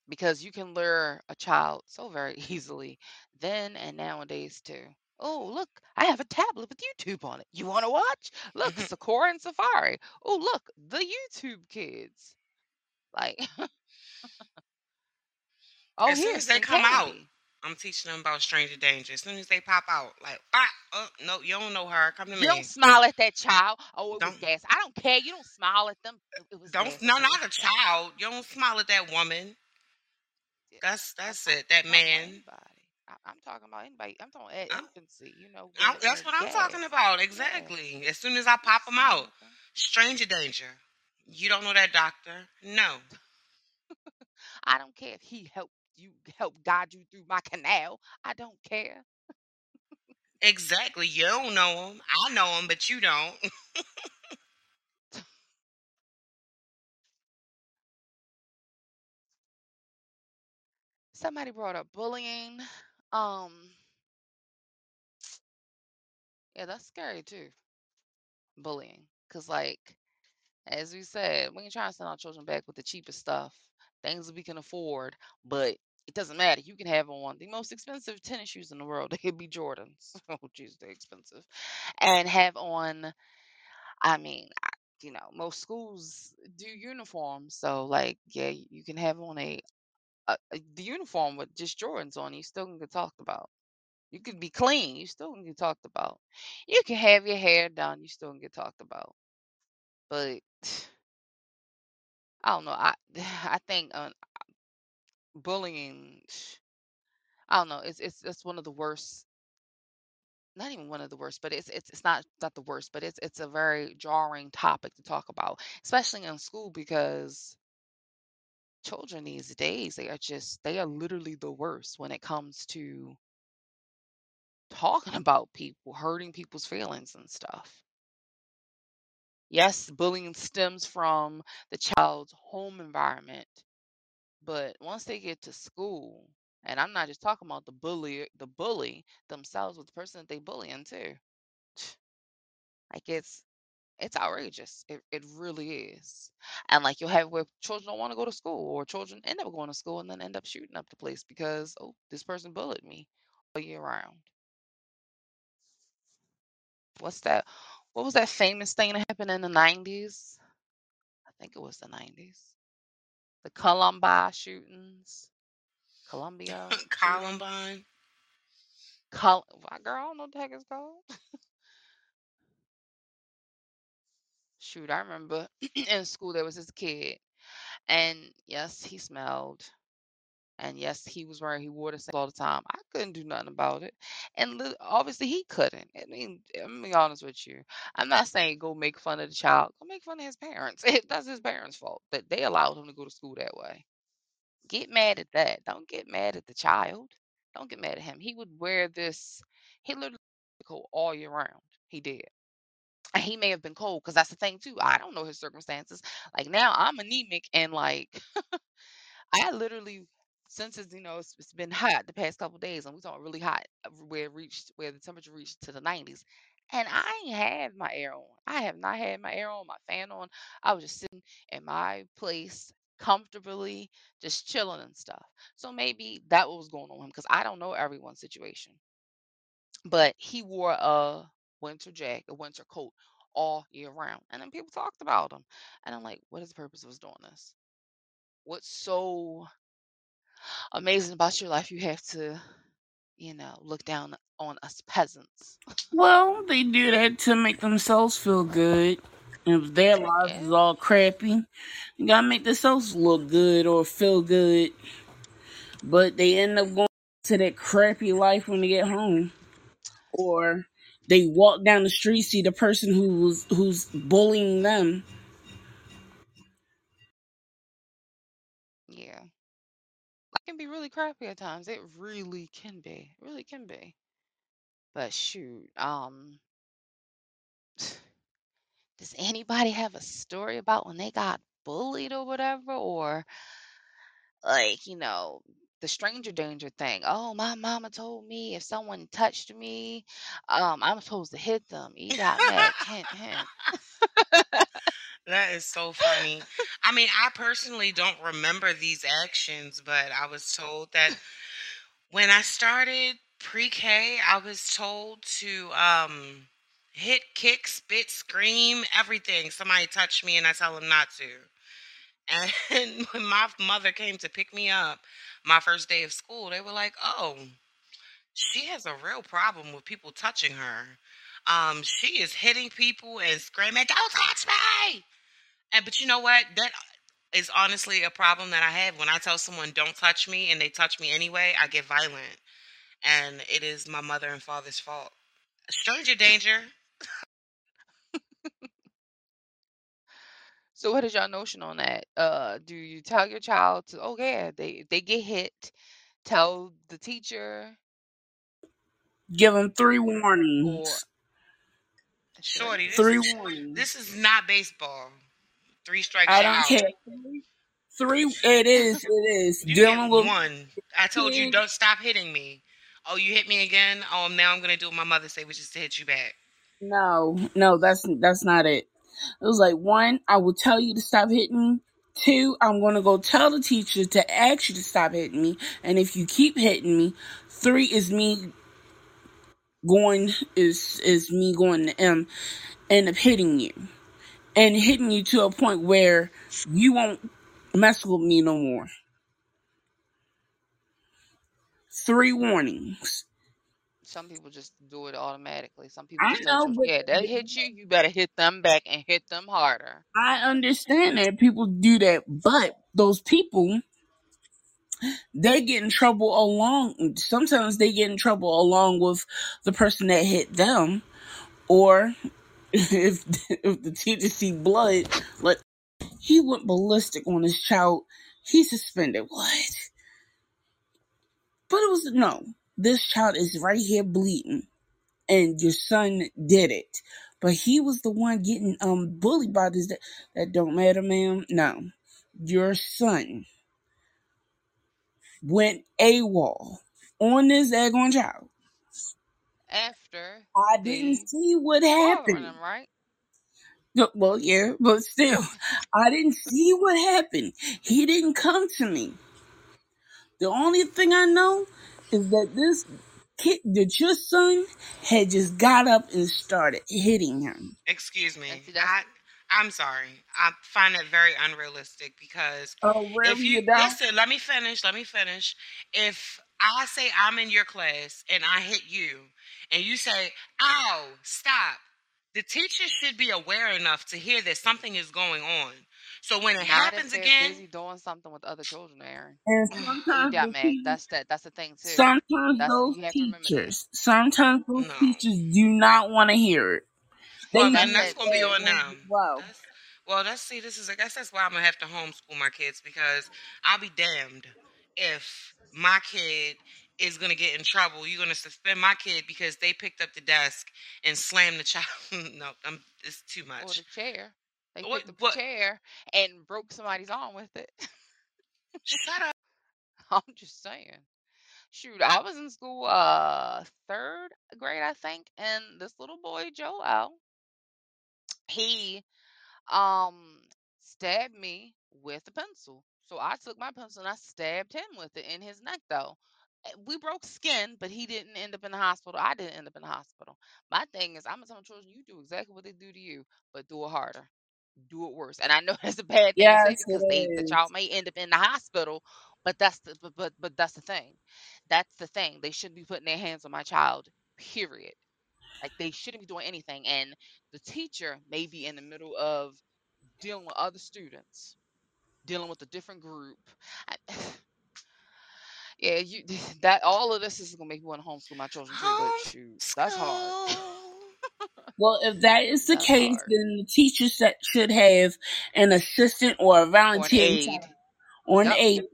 Because you can lure a child so very easily then and nowadays too. Oh, look, I have a tablet with YouTube on it. You want to watch? Look, Sakura and Safari. Oh, look, the YouTube kids. Like, oh, As soon as they come out. I'm teaching them about stranger danger. As soon as they pop out, like, ah, oh, no, you don't know her. Come to me. You don't smile at that child. Oh, it Don't gas. I don't care. You don't smile at them. It, was don't gas. no, not a child. You don't smile at that woman. yeah. That's that's I'm it. That man. anybody. I'm talking about anybody. I'm talking at infancy. You know, that's what I'm talking gas. about. Yeah. Exactly. As soon as I pop them out, stranger danger. You don't know that doctor? No. I don't care if he helped you help guide you through my canal. I don't care. Exactly. You don't know him. I know him, but you don't. Somebody brought up bullying. Um, yeah, that's scary too. Bullying, cause like as we said, we ain't trying to send our children back with the cheapest stuff, things that we can afford, but it doesn't matter. You can have on the most expensive tennis shoes in the world. They could be Jordans. Oh, jeez, they're expensive, and have on. I mean, you know, most schools do uniforms, so like, yeah, you can have on a, a, a the uniform with just Jordans on. You still can get talked about. You could be clean. You still can get talked about. You can have your hair done. You still can get talked about. But I don't know. I I think uh, bullying. I don't know. It's it's it's one of the worst. Not even one of the worst, but it's it's it's not not the worst, but it's it's a very jarring topic to talk about, especially in school because children these days they are just they are literally the worst when it comes to talking about people, hurting people's feelings and stuff. Yes, bullying stems from the child's home environment, but once they get to school, and I'm not just talking about the bully, the bully themselves, but the person that they bullying too. Like it's it's outrageous. It it really is. And like you'll have where children don't want to go to school, or children end up going to school and then end up shooting up the place because oh, this person bullied me all year round. What's that? What was that famous thing that happened in the 90s? I think it was the 90s. The Columbine shootings. Columbia. Columbine. Col girl, I don't know what the heck it's called. Shoot, I remember in school there was this kid, and yes, he smelled, and yes, he was wearing he wore the same all the time. I couldn't do nothing about it, and lit- obviously he couldn't. I mean, I'm be honest with you. I'm not saying go make fun of the child. Go make fun of his parents. That's his parents' fault that they allowed him to go to school that way. Get mad at that. Don't get mad at the child. Don't get mad at him. He would wear this. He literally cold all year round. He did. And he may have been cold because that's the thing too. I don't know his circumstances. Like now, I'm anemic and like I literally since it's you know it's, it's been hot the past couple days and we talking really hot uh, where it reached where the temperature reached to the 90s. And I ain't had my air on. I have not had my air on, my fan on. I was just sitting in my place comfortably, just chilling and stuff. So maybe that was going on with him because I don't know everyone's situation. But he wore a winter jacket, a winter coat all year round. And then people talked about him. And I'm like, what is the purpose of us doing this? What's so amazing about your life you have to, you know, look down on us peasants? Well, they do that to make themselves feel good. If their lives Yeah. is all crappy, you gotta make themselves look good or feel good. But they end up going to that crappy life when they get home. Or they walk down the street, see the person who's who's bullying them. Really crappy at times. It really can be. It really can be. But shoot, um, does anybody have a story about when they got bullied or whatever? Or like, you know, the stranger danger thing. Oh, my mama told me if someone touched me, um, I'm supposed to hit them. E dot Mac, hint, hint. That is so funny. I mean, I personally don't remember these actions, but I was told that when I started pre-K, I was told to um hit, kick, spit, scream, everything. Somebody touched me and I tell them not to. And when my mother came to pick me up my first day of school, they were like, "Oh, she has a real problem with people touching her. Um, she is hitting people and screaming, "Don't touch me!" And but you know what? That is honestly a problem that I have. When I tell someone don't touch me and they touch me anyway, I get violent. And it is my mother and father's fault. Stranger danger. So what is your notion on that? Uh, do you tell your child to, oh yeah, they they get hit, tell the teacher Give them three or warnings. Shorty, this Three is warnings. this is not baseball. Three strikes I don't out. care. Three. It is. It is. You Dealing with one. I told you don't stop hitting me. Oh, you hit me again. Oh, now I'm gonna do what my mother say, which is to hit you back. No, no, that's that's not it. It was like one, I will tell you to stop hitting me. Two, I'm gonna go tell the teacher to ask you to stop hitting me. And if you keep hitting me, three is me going is is me going to M end up hitting you. And hitting you to a point where you won't mess with me no more. Three warnings. some people just do it automatically. Some people I just know, but yeah, they hit you, you better hit them back and hit them harder. I understand that people do that, but those people they get in trouble along sometimes they get in trouble along with the person that hit them or if if the teacher see blood like he went ballistic on his child. He suspended. What? But it was no. This child is right here bleeding and your son did it. But he was the one getting um bullied by this that, that don't matter ma'am. No. Your son went AWOL on this daggone child. After I didn't see what happened. them, right? No, Well, yeah, but still, I didn't see what happened. He didn't come to me. The only thing I know is that this kid, that your son, had just got up and started hitting him. Excuse me. And see, that's I I'm sorry. I find it very unrealistic because Oh, if really? you You listen, let me finish. Let me finish. If I say I'm in your class and I hit you, and you say, "Ow, stop," the teacher should be aware enough to hear that something is going on. So when it not happens again, busy doing something with other children, Aaron. And mm, sometimes got the Mac. teachers, That's that. That's the thing too. sometimes That's those you have to remember that. teachers, sometimes those no. teachers do not want to hear it. They Well, know then That's that's gonna be on as them. well. That's well. That's see. This is. I guess that's why I'm gonna have to homeschool my kids because I'll be damned if my kid is gonna get in trouble. You're gonna suspend my kid because they picked up the desk and slammed the child. no, I'm. It's too much. Or the chair. They What? picked up What? the chair and broke somebody's arm with it. Shut up. I'm just saying. Shoot, I was in school uh third grade, I think, and this little boy, Joel, he um stabbed me with a pencil. So I took my pencil and I stabbed him with it in his neck, though. Eh, We broke skin, but he didn't end up in the hospital. I didn't end up in the hospital. My thing is, I'm gonna tell my children, you do exactly what they do to you, but do it harder, do it worse. And I know that's a bad thing to say Yes, because they the it child may end up in the hospital, but that's the but but, but that's the thing. That's the thing. They shouldn't be putting their hands on my child. Period. Like they shouldn't be doing anything. And the teacher may be in the middle of dealing with other students, dealing with a different group. I, yeah, you that all of this is gonna make me want to homeschool my children too. But shoot, that's hard. Well, if that is the That's case, hard. then the teacher sa- should have an assistant or a Or an volunteer aide. or an Yep. aide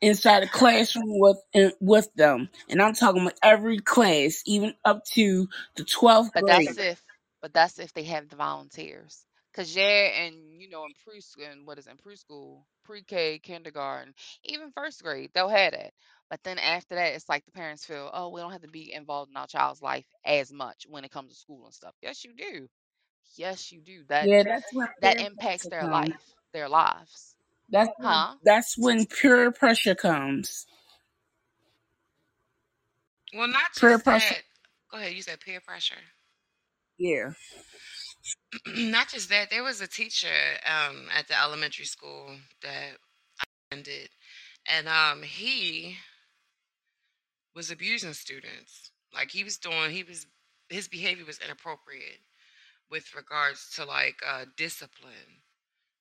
inside the classroom with in- with them. And I'm talking about every class, even up to the 12th But grade. that's if but that's if they have the volunteers. Cause yeah, and you know, in preschool and what is it, in preschool, pre-K, kindergarten, even first grade, they'll have that. But then after that, it's like the parents feel, oh, we don't have to be involved in our child's life as much when it comes to school and stuff. Yes, you do. Yes, you do. That Yeah, that's when that impacts their comes. life, their lives. That's when, Huh? that's when pure pressure comes. Well, not Peer just pressure. that. Go ahead. You said peer pressure. Yeah. not just that. There was a teacher um, at the elementary school that I attended, and um, he was abusing students. Like he was doing, he was his behavior was inappropriate with regards to like uh, discipline.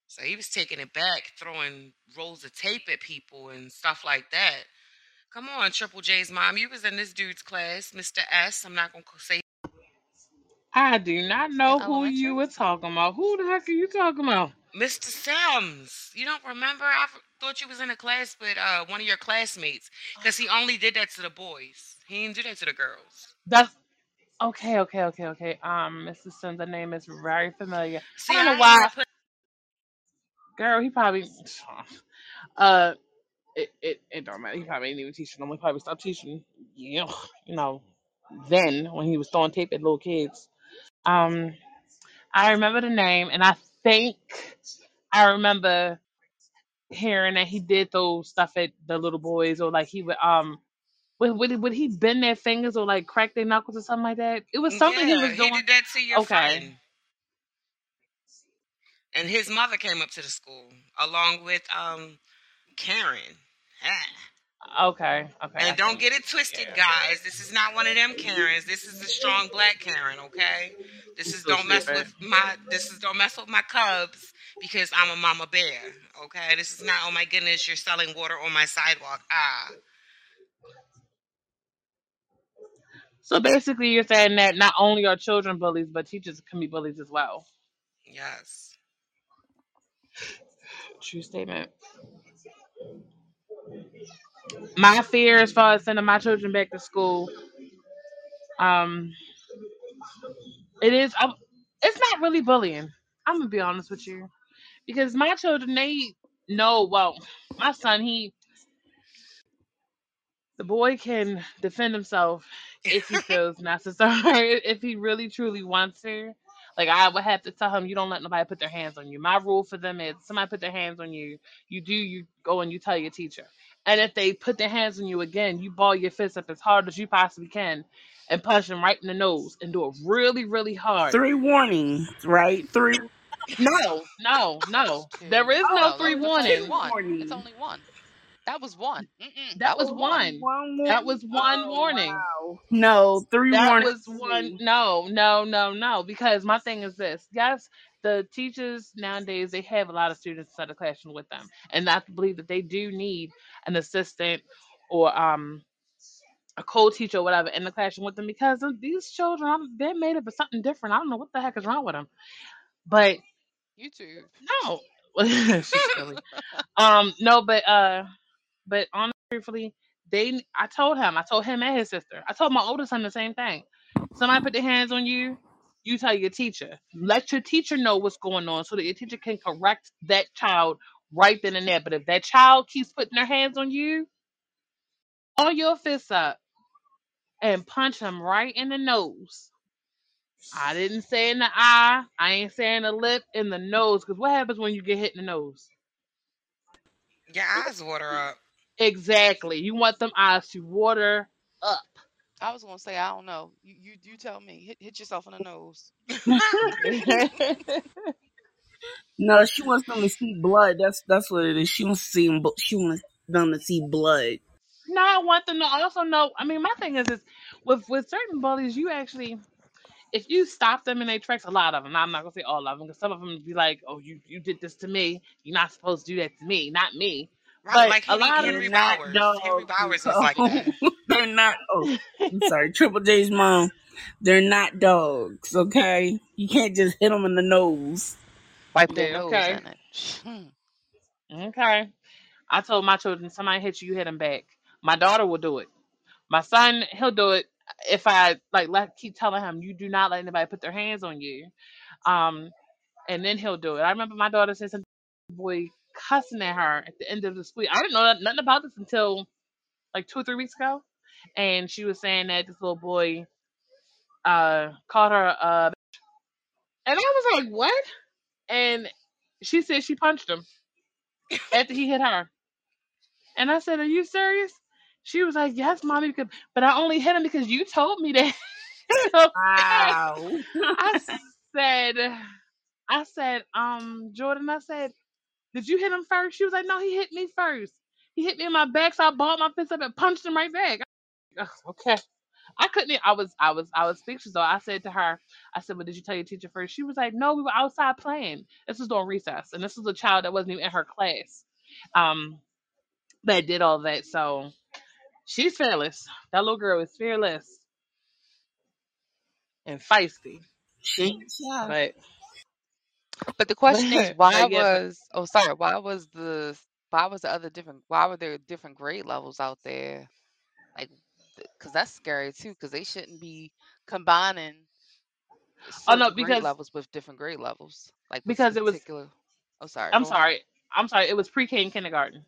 So he was taking it back, throwing rolls of tape at people and stuff like that. Come on, Triple J's mom, you was in this dude's class, Mr. S. I'm not gonna say I do not know who you were talking about. Who the heck are you talking about? Mr. Sims. You don't remember? I thought you was in a class with uh, one of your classmates because he only did that to the boys. He didn't do that to the girls. That's okay, okay, okay, okay. Um, Mr. Sims, the name is very familiar. See, I don't know why, put. girl. He probably, uh, it it, it don't matter. He probably didn't even teaching them. He probably stopped teaching. Yeah, you know, then when he was throwing tape at little kids. Um, I remember the name, and I think I remember hearing that he did those stuff at the little boys, or like he would um. Would, would, he, would he bend their fingers or like crack their knuckles or something like that? It was something he Yeah, was he doing. did that to your Okay. friend. And his mother came up to the school along with um Karen. Ah. Okay. Okay. And don't get it twisted, Yeah. guys. This is not one of them Karens. This is a strong black Karen, okay? This is don't mess with my this is don't mess with my cubs because I'm a mama bear. Okay? This is not oh my goodness, you're selling water on my sidewalk. Ah. So basically, you're saying that not only are children bullies, but teachers can be bullies as well. Yes. True statement. My fear, as far as sending my children back to school, um, it is. I'm, it's not really bullying. I'm gonna be honest with you, because my children they know. Well, my son, he the boy can defend himself if he feels necessary, if he really truly wants to. Like I would have to tell him, you don't let nobody put their hands on you. My rule for them is, somebody put their hands on you, you do, you go and you tell your teacher. And if they put their hands on you again, you ball your fist up as hard as you possibly can, and punch them right in the nose, and do it really, really hard. Three warnings, right? Three. No, no, no. There is no No, three no, it's only warnings. one. It's only one. That was one. Mm-mm, That that was was one. one. One That was one Oh warning. wow. No, three That warnings. was one. No, no, no, no. Because my thing is this. Yes, the teachers nowadays they have a lot of students inside the classroom with them, and I believe that they do need an assistant or um a co-teacher or whatever in the classroom with them because of these children I'm, they're made up of something different. I don't know what the heck is wrong with them, but YouTube. no, she's silly. Um, no, but uh, but honestly, truthfully, they. I told him. I told him and his sister. I told my older son the same thing. Somebody put their hands on you. You tell your teacher. Let your teacher know what's going on so that your teacher can correct that child right then and there. But if that child keeps putting their hands on you, all your fists up and punch them right in the nose. I didn't say in the eye. I ain't saying the lip, in the nose. Because what happens when you get hit in the nose? Your eyes water up. Exactly. You want them eyes to water up. I was gonna say I don't know. You you, you tell me. Hit, hit yourself in the nose. No, she wants them to see blood. That's that's what it is. She wants to see them. She wants them to see blood. no, I want them to also know. I mean, my thing is, is with with certain bullies, you actually, if you stop them in their tracks, a lot of them. I'm not gonna say all of them, because some of them be like, "Oh, you you did this to me. You're not supposed to do that to me, not me." Right, But like a Henry, lot of Henry They're not Bowers. dogs. Henry Bowers is so- like that. They're not. Oh, I'm sorry, Triple J's mom. They're not dogs. Okay, you can't just hit them in the nose. Wipe their Yeah, nose okay. in it. Hmm. Okay. I told my children, somebody hit you, you hit them back. My daughter will do it. My son, he'll do it if I like let keep telling him, you do not let anybody put their hands on you. Um, and then he'll do it. I remember my daughter said something boy cussing at her at the end of the school. I didn't know noth- nothing about this until like two or three weeks ago. And she was saying that this little boy uh called her uh and I was like, What? And she said she punched him after he hit her. And I said, Are you serious? She was like, Yes, mommy, because, but I only hit him because you told me that. Wow. I said, I said, um, Jordan, I said, Did you hit him first? She was like, No, he hit me first. He hit me in my back, so I balled my fist up and punched him right back. Ugh, okay. I couldn't. e- I was. I was. I was speechless. Though I said to her, I said, "Well, did you tell your teacher first? She was like, "No, we were outside playing. This was during recess, and this was a child that wasn't even in her class, um, that did all that. So she's fearless. That little girl is fearless and feisty. she shy. But But the question is, but, why but was oh sorry, why was the why was the other different? Why were there different grade levels out there? Like, because that's scary too. Because they shouldn't be combining oh no, certain grade because levels with different grade levels. Like with because it was. particular. Oh sorry, I'm go on. sorry. I'm sorry. It was pre-K and kindergarten.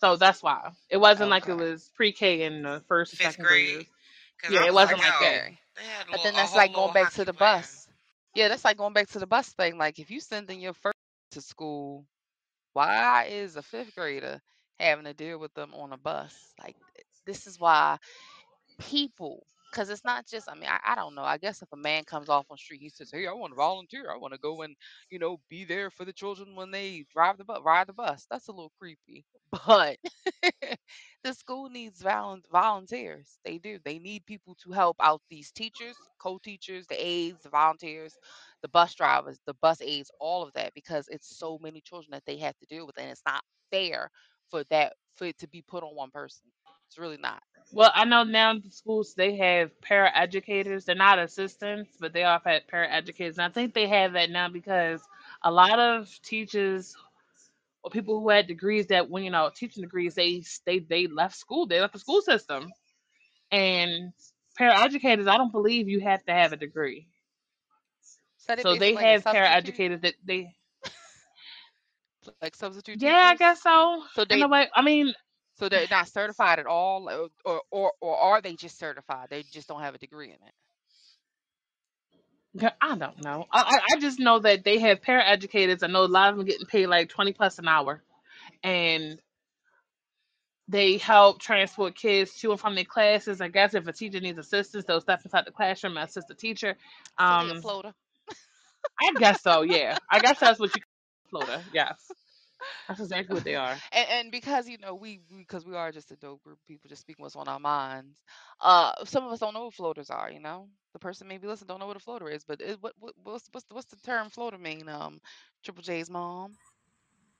So that's why it wasn't like it was pre-K in the first Fifth second grade. graders. Yeah, it was wasn't like, like that. Okay. they had a, But then that's like going back to the plan. bus. Yeah, that's like going back to the bus thing. Like if you send sending your first to school, why is a fifth grader having to deal with them on a bus? Like this is why people because it's not just i mean I, I don't know i guess if a man comes off on street he says hey i want to volunteer i want to go and you know be there for the children when they drive the bus ride the bus. That's a little creepy but the school needs volun- volunteers they do they need people to help out these teachers co-teachers the aides the volunteers the bus drivers the bus aides all of that because it's so many children that they have to deal with and it's not fair for that for it to be put on one person it's really not Well, I know now the schools they have para educators. They're not assistants, but they are para educators. And I think they have that now because a lot of teachers or people who had degrees that when you know teaching degrees they they they left school. They left the school system. And para educators, I don't believe you have to have a degree. so they So they like a have para substitute educators that they like substitute yeah, I teachers guess so. so In they a way, I mean, so they're not certified at all or, or or or are they just certified they just don't have a degree in it I don't know. I, I I just know that they have paraeducators. I know a lot of them getting paid like twenty plus an hour, and they help transport kids to and from their classes. I guess if a teacher needs assistance, they'll step inside the classroom and assist the teacher. so they a Um, floater I guess so. Yeah, I guess that's what you floater. Yes, that's exactly what they are. and, and because you know we because we, are just a dope group of people just speaking what's on our minds uh some of us don't know what floaters are you know the person maybe listen don't know what a floater is but it, what, what what's what's the, what's the term floater mean um triple j's mom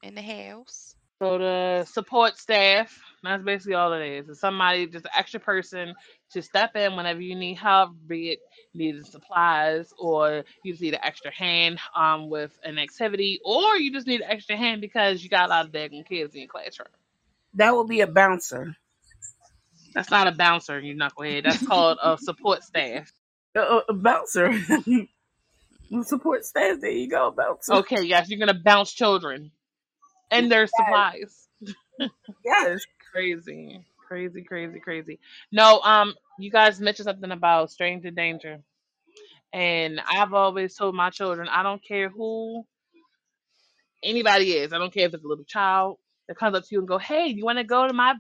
in the house So the support staff, that's basically all it is. It's somebody, just an extra person to step in whenever you need help, be it needing supplies or you just need an extra hand um with an activity, or you just need an extra hand because you got a lot of daggone kids in your classroom. That would be a bouncer. That's not a bouncer, you knucklehead. That's called a support staff. A, a- a bouncer. Support staff. There you go, bouncer. Okay, yes, you're gonna bounce children and their supplies. Yes. Crazy, crazy, crazy, crazy. No, um, you guys mentioned something about stranger danger. And I've always told my children, I don't care who anybody is. I don't care if it's a little child that comes up to you and go, "Hey, you want to go to my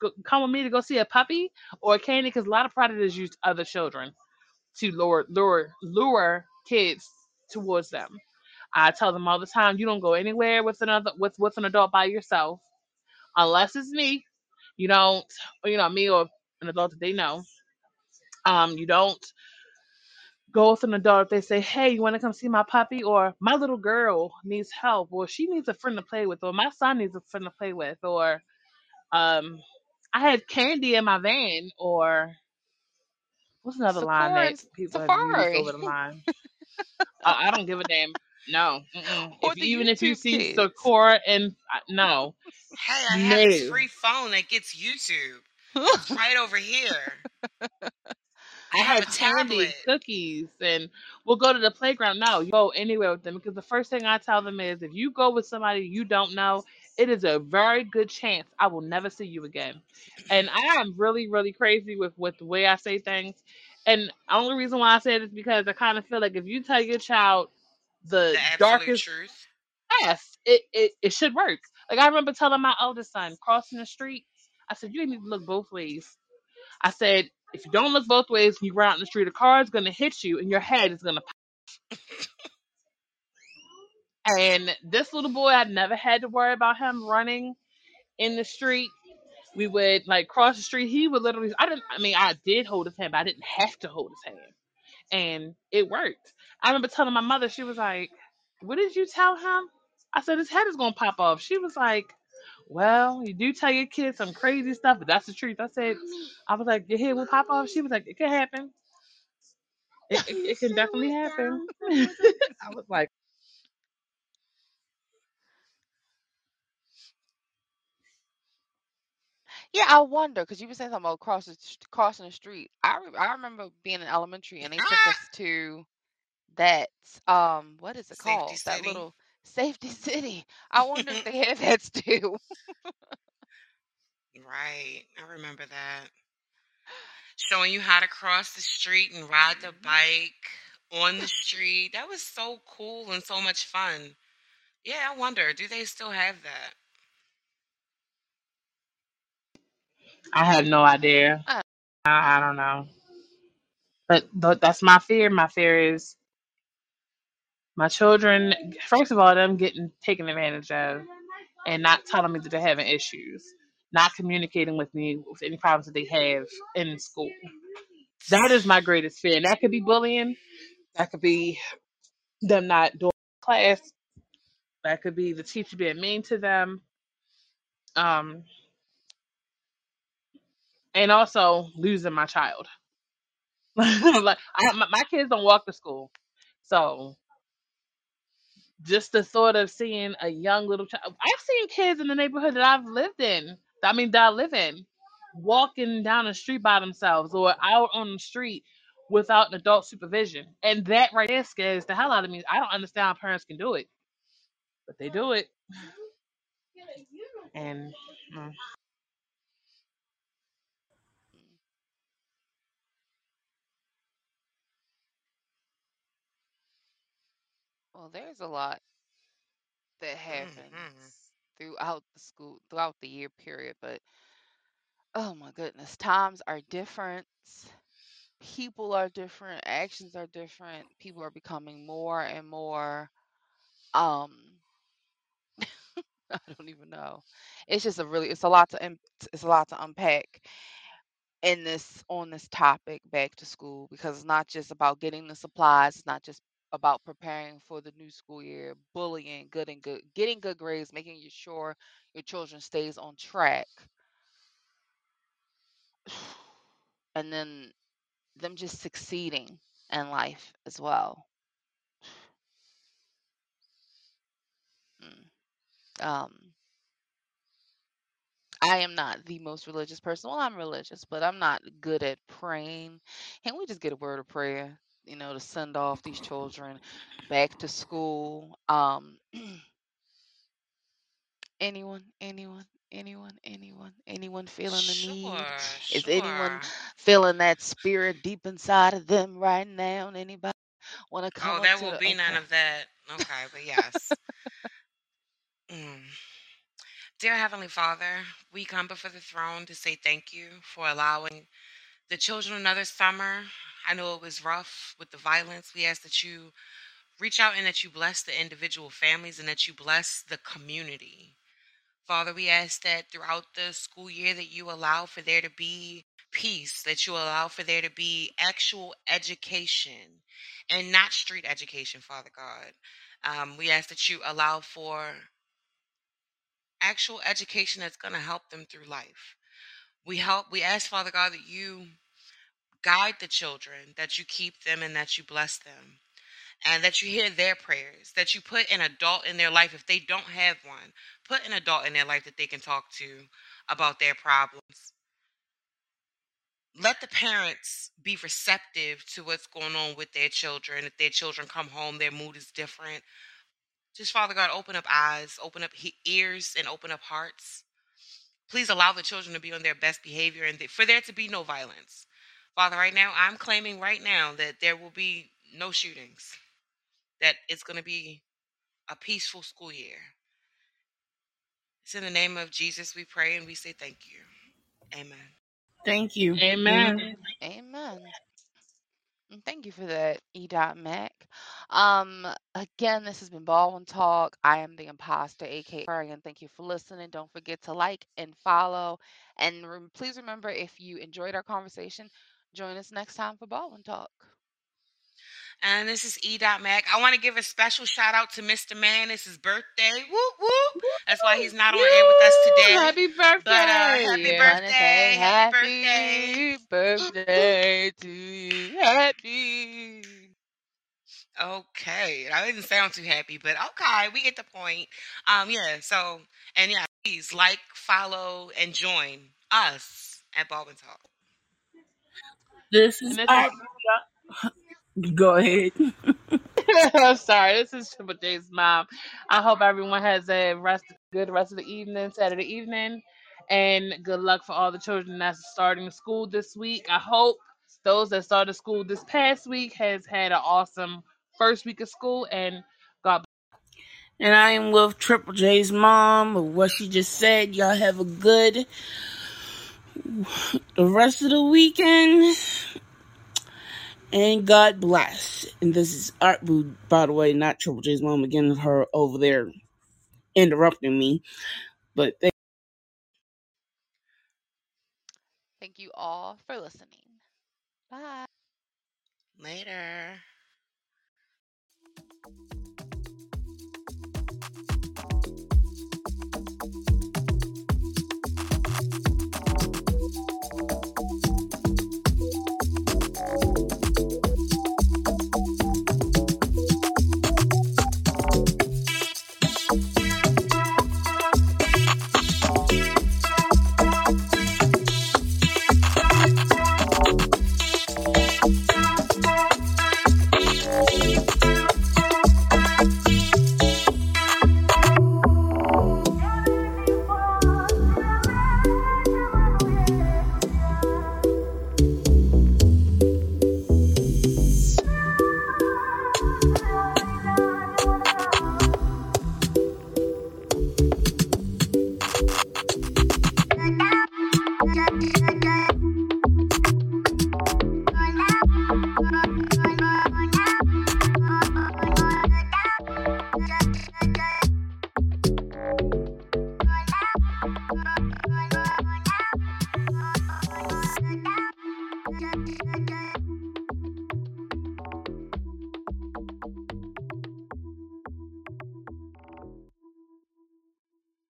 go, come with me to go see a puppy or a candy?" Because a lot of predators use other children to lure lure lure kids towards them. I tell them all the time, you don't go anywhere with another with with an adult by yourself unless it's me. You don't, you know, me or an adult that they know. Um, you don't go with an adult if they say, "Hey, you want to come see my puppy?" or "My little girl needs help," or "She needs a friend to play with," or "My son needs a friend to play with," or um, "I had candy in my van," or what's another line that people have used Safari over the line? I, I don't give a damn. No, if even if you YouTube see kids. Sakura and uh, no, Hey, I have this free phone that gets YouTube. It's right over here. I have candy, cookies, and we'll go to the playground. No, you go anywhere with them because the first thing I tell them is if you go with somebody you don't know, it is a very good chance I will never see you again. And I am really, really crazy with, with the way I say things. And the only reason why I say it is because I kind of feel like if you tell your child the The darkest truth. path, it, it, it should work. Like I remember telling my oldest son crossing the street, I said, You need to look both ways. I said, if you don't look both ways and you run out in the street, a car is going to hit you and your head is going to pop. And this little boy, I never had to worry about him running in the street. We would like cross the street. He would literally, I didn't, I mean, I did hold his hand, but I didn't have to hold his hand. And it worked. I remember telling my mother, she was like, What did you tell him? I said, His head is going to pop off. She was like, Well, you do tell your kids some crazy stuff, but that's the truth. I said, I was like, Your head will pop off. She was like, It can happen. It, it, it can definitely happen. I was like, Yeah, I wonder because you were saying something about crossing crossing the street. I re- I remember being in elementary and they took Ah, us to that um what is it Safety called? That little safety city. I wonder if they have that still. right. I remember that. Showing you how to cross the street and ride the Mhm. bike on the street. That was so cool and so much fun. Yeah, I wonder, do they still have that? I have no idea. Uh, I, I don't know. But, but that's my fear. My fear is my children, first of all, them getting taken advantage of and not telling me that they're having issues, not communicating with me with any problems that they have in school. That is my greatest fear. And that could be bullying. That could be them not doing class. That could be the teacher being mean to them. Um, and also losing my child. like I, my, my kids don't walk to school, so just the thought of seeing a young little child. I've seen kids in the neighborhood that I've lived in. I mean, that I live in, walking down the street by themselves or out on the street without an adult supervision, and that right there scares the hell out of me. I don't understand how parents can do it, but they do it, and mm, well, there's a lot that hmm happens throughout the school throughout the year period, but oh my goodness, times are different. People are different, actions are different. People are becoming more and more um I don't even know. It's just a really it's a lot to it's a lot to unpack in this on this topic back to school because it's not just about getting the supplies, it's not just about preparing for the new school year, bullying, good and good getting good grades, making you sure your children stays on track. And then them just succeeding in life as well. Mm. Um I am not the most religious person. Well, I'm religious, but I'm not good at praying. Can we just get a word of prayer, you know, to send off these children back to school? Um, anyone, anyone, anyone, anyone, anyone feeling the Sure, need? Is anyone feeling that spirit deep inside of them right now? Anybody? want to come Oh, there will the be none of that. Okay, but yes. Mm. Dear Heavenly Father, we come before the throne to say thank you for allowing the children another summer. I know it was rough with the violence. We ask that you reach out and that you bless the individual families and that you bless the community. Father, we ask that throughout the school year that you allow for there to be peace, that you allow for there to be actual education and not street education, Father God. Um, we ask that you allow for actual education that's going to help them through life. We help we ask Father God that you guide the children, that you keep them and that you bless them. And that you hear their prayers, that you put an adult in their life if they don't have one. Put an adult in their life that they can talk to about their problems. Let the parents be receptive to what's going on with their children. If their children come home, their mood is different. Just Father God, open up eyes, open up ears, and open up hearts. Please allow the children to be on their best behavior and for there to be no violence. Father, right now, I'm claiming right now that there will be no shootings, that it's going to be a peaceful school year. It's in the name of Jesus we pray and we say thank you. Amen. Thank you. Amen. Amen. Thank you for that, E. Dot Mac. Um, again, this has been Baldwynn Tawlk. I am the imposter, aka and thank you for listening. Don't forget to like and follow. And rem- please remember if you enjoyed our conversation, join us next time for Baldwynn Tawlk. And this is E. Mac. I want to give a special shout out to Mr. Man. It's his birthday. Woo woo. That's why he's not on air with us today. Happy birthday! But uh, happy birthday. Happy birthday. happy birthday to you. Happy. Okay. I didn't sound too happy, but okay, we get the point. Um, yeah, so and yeah, please like, follow, and join us at Baldwynn Tawlk. This is And this our. Go ahead. I'm sorry, this is Triple J's mom. I hope everyone has a rest, good rest of the evening, Saturday evening, and good luck for all the children that's starting school this week. I hope those that started school this past week has had an awesome first week of school, and God And I am with Triple J's mom. What she just said. Y'all have a good the rest of the weekend. And God bless. And this is Art Boo, by the way, not Triple J's mom. Again, her over there interrupting me. But thank Thank you all for listening. Bye. Later.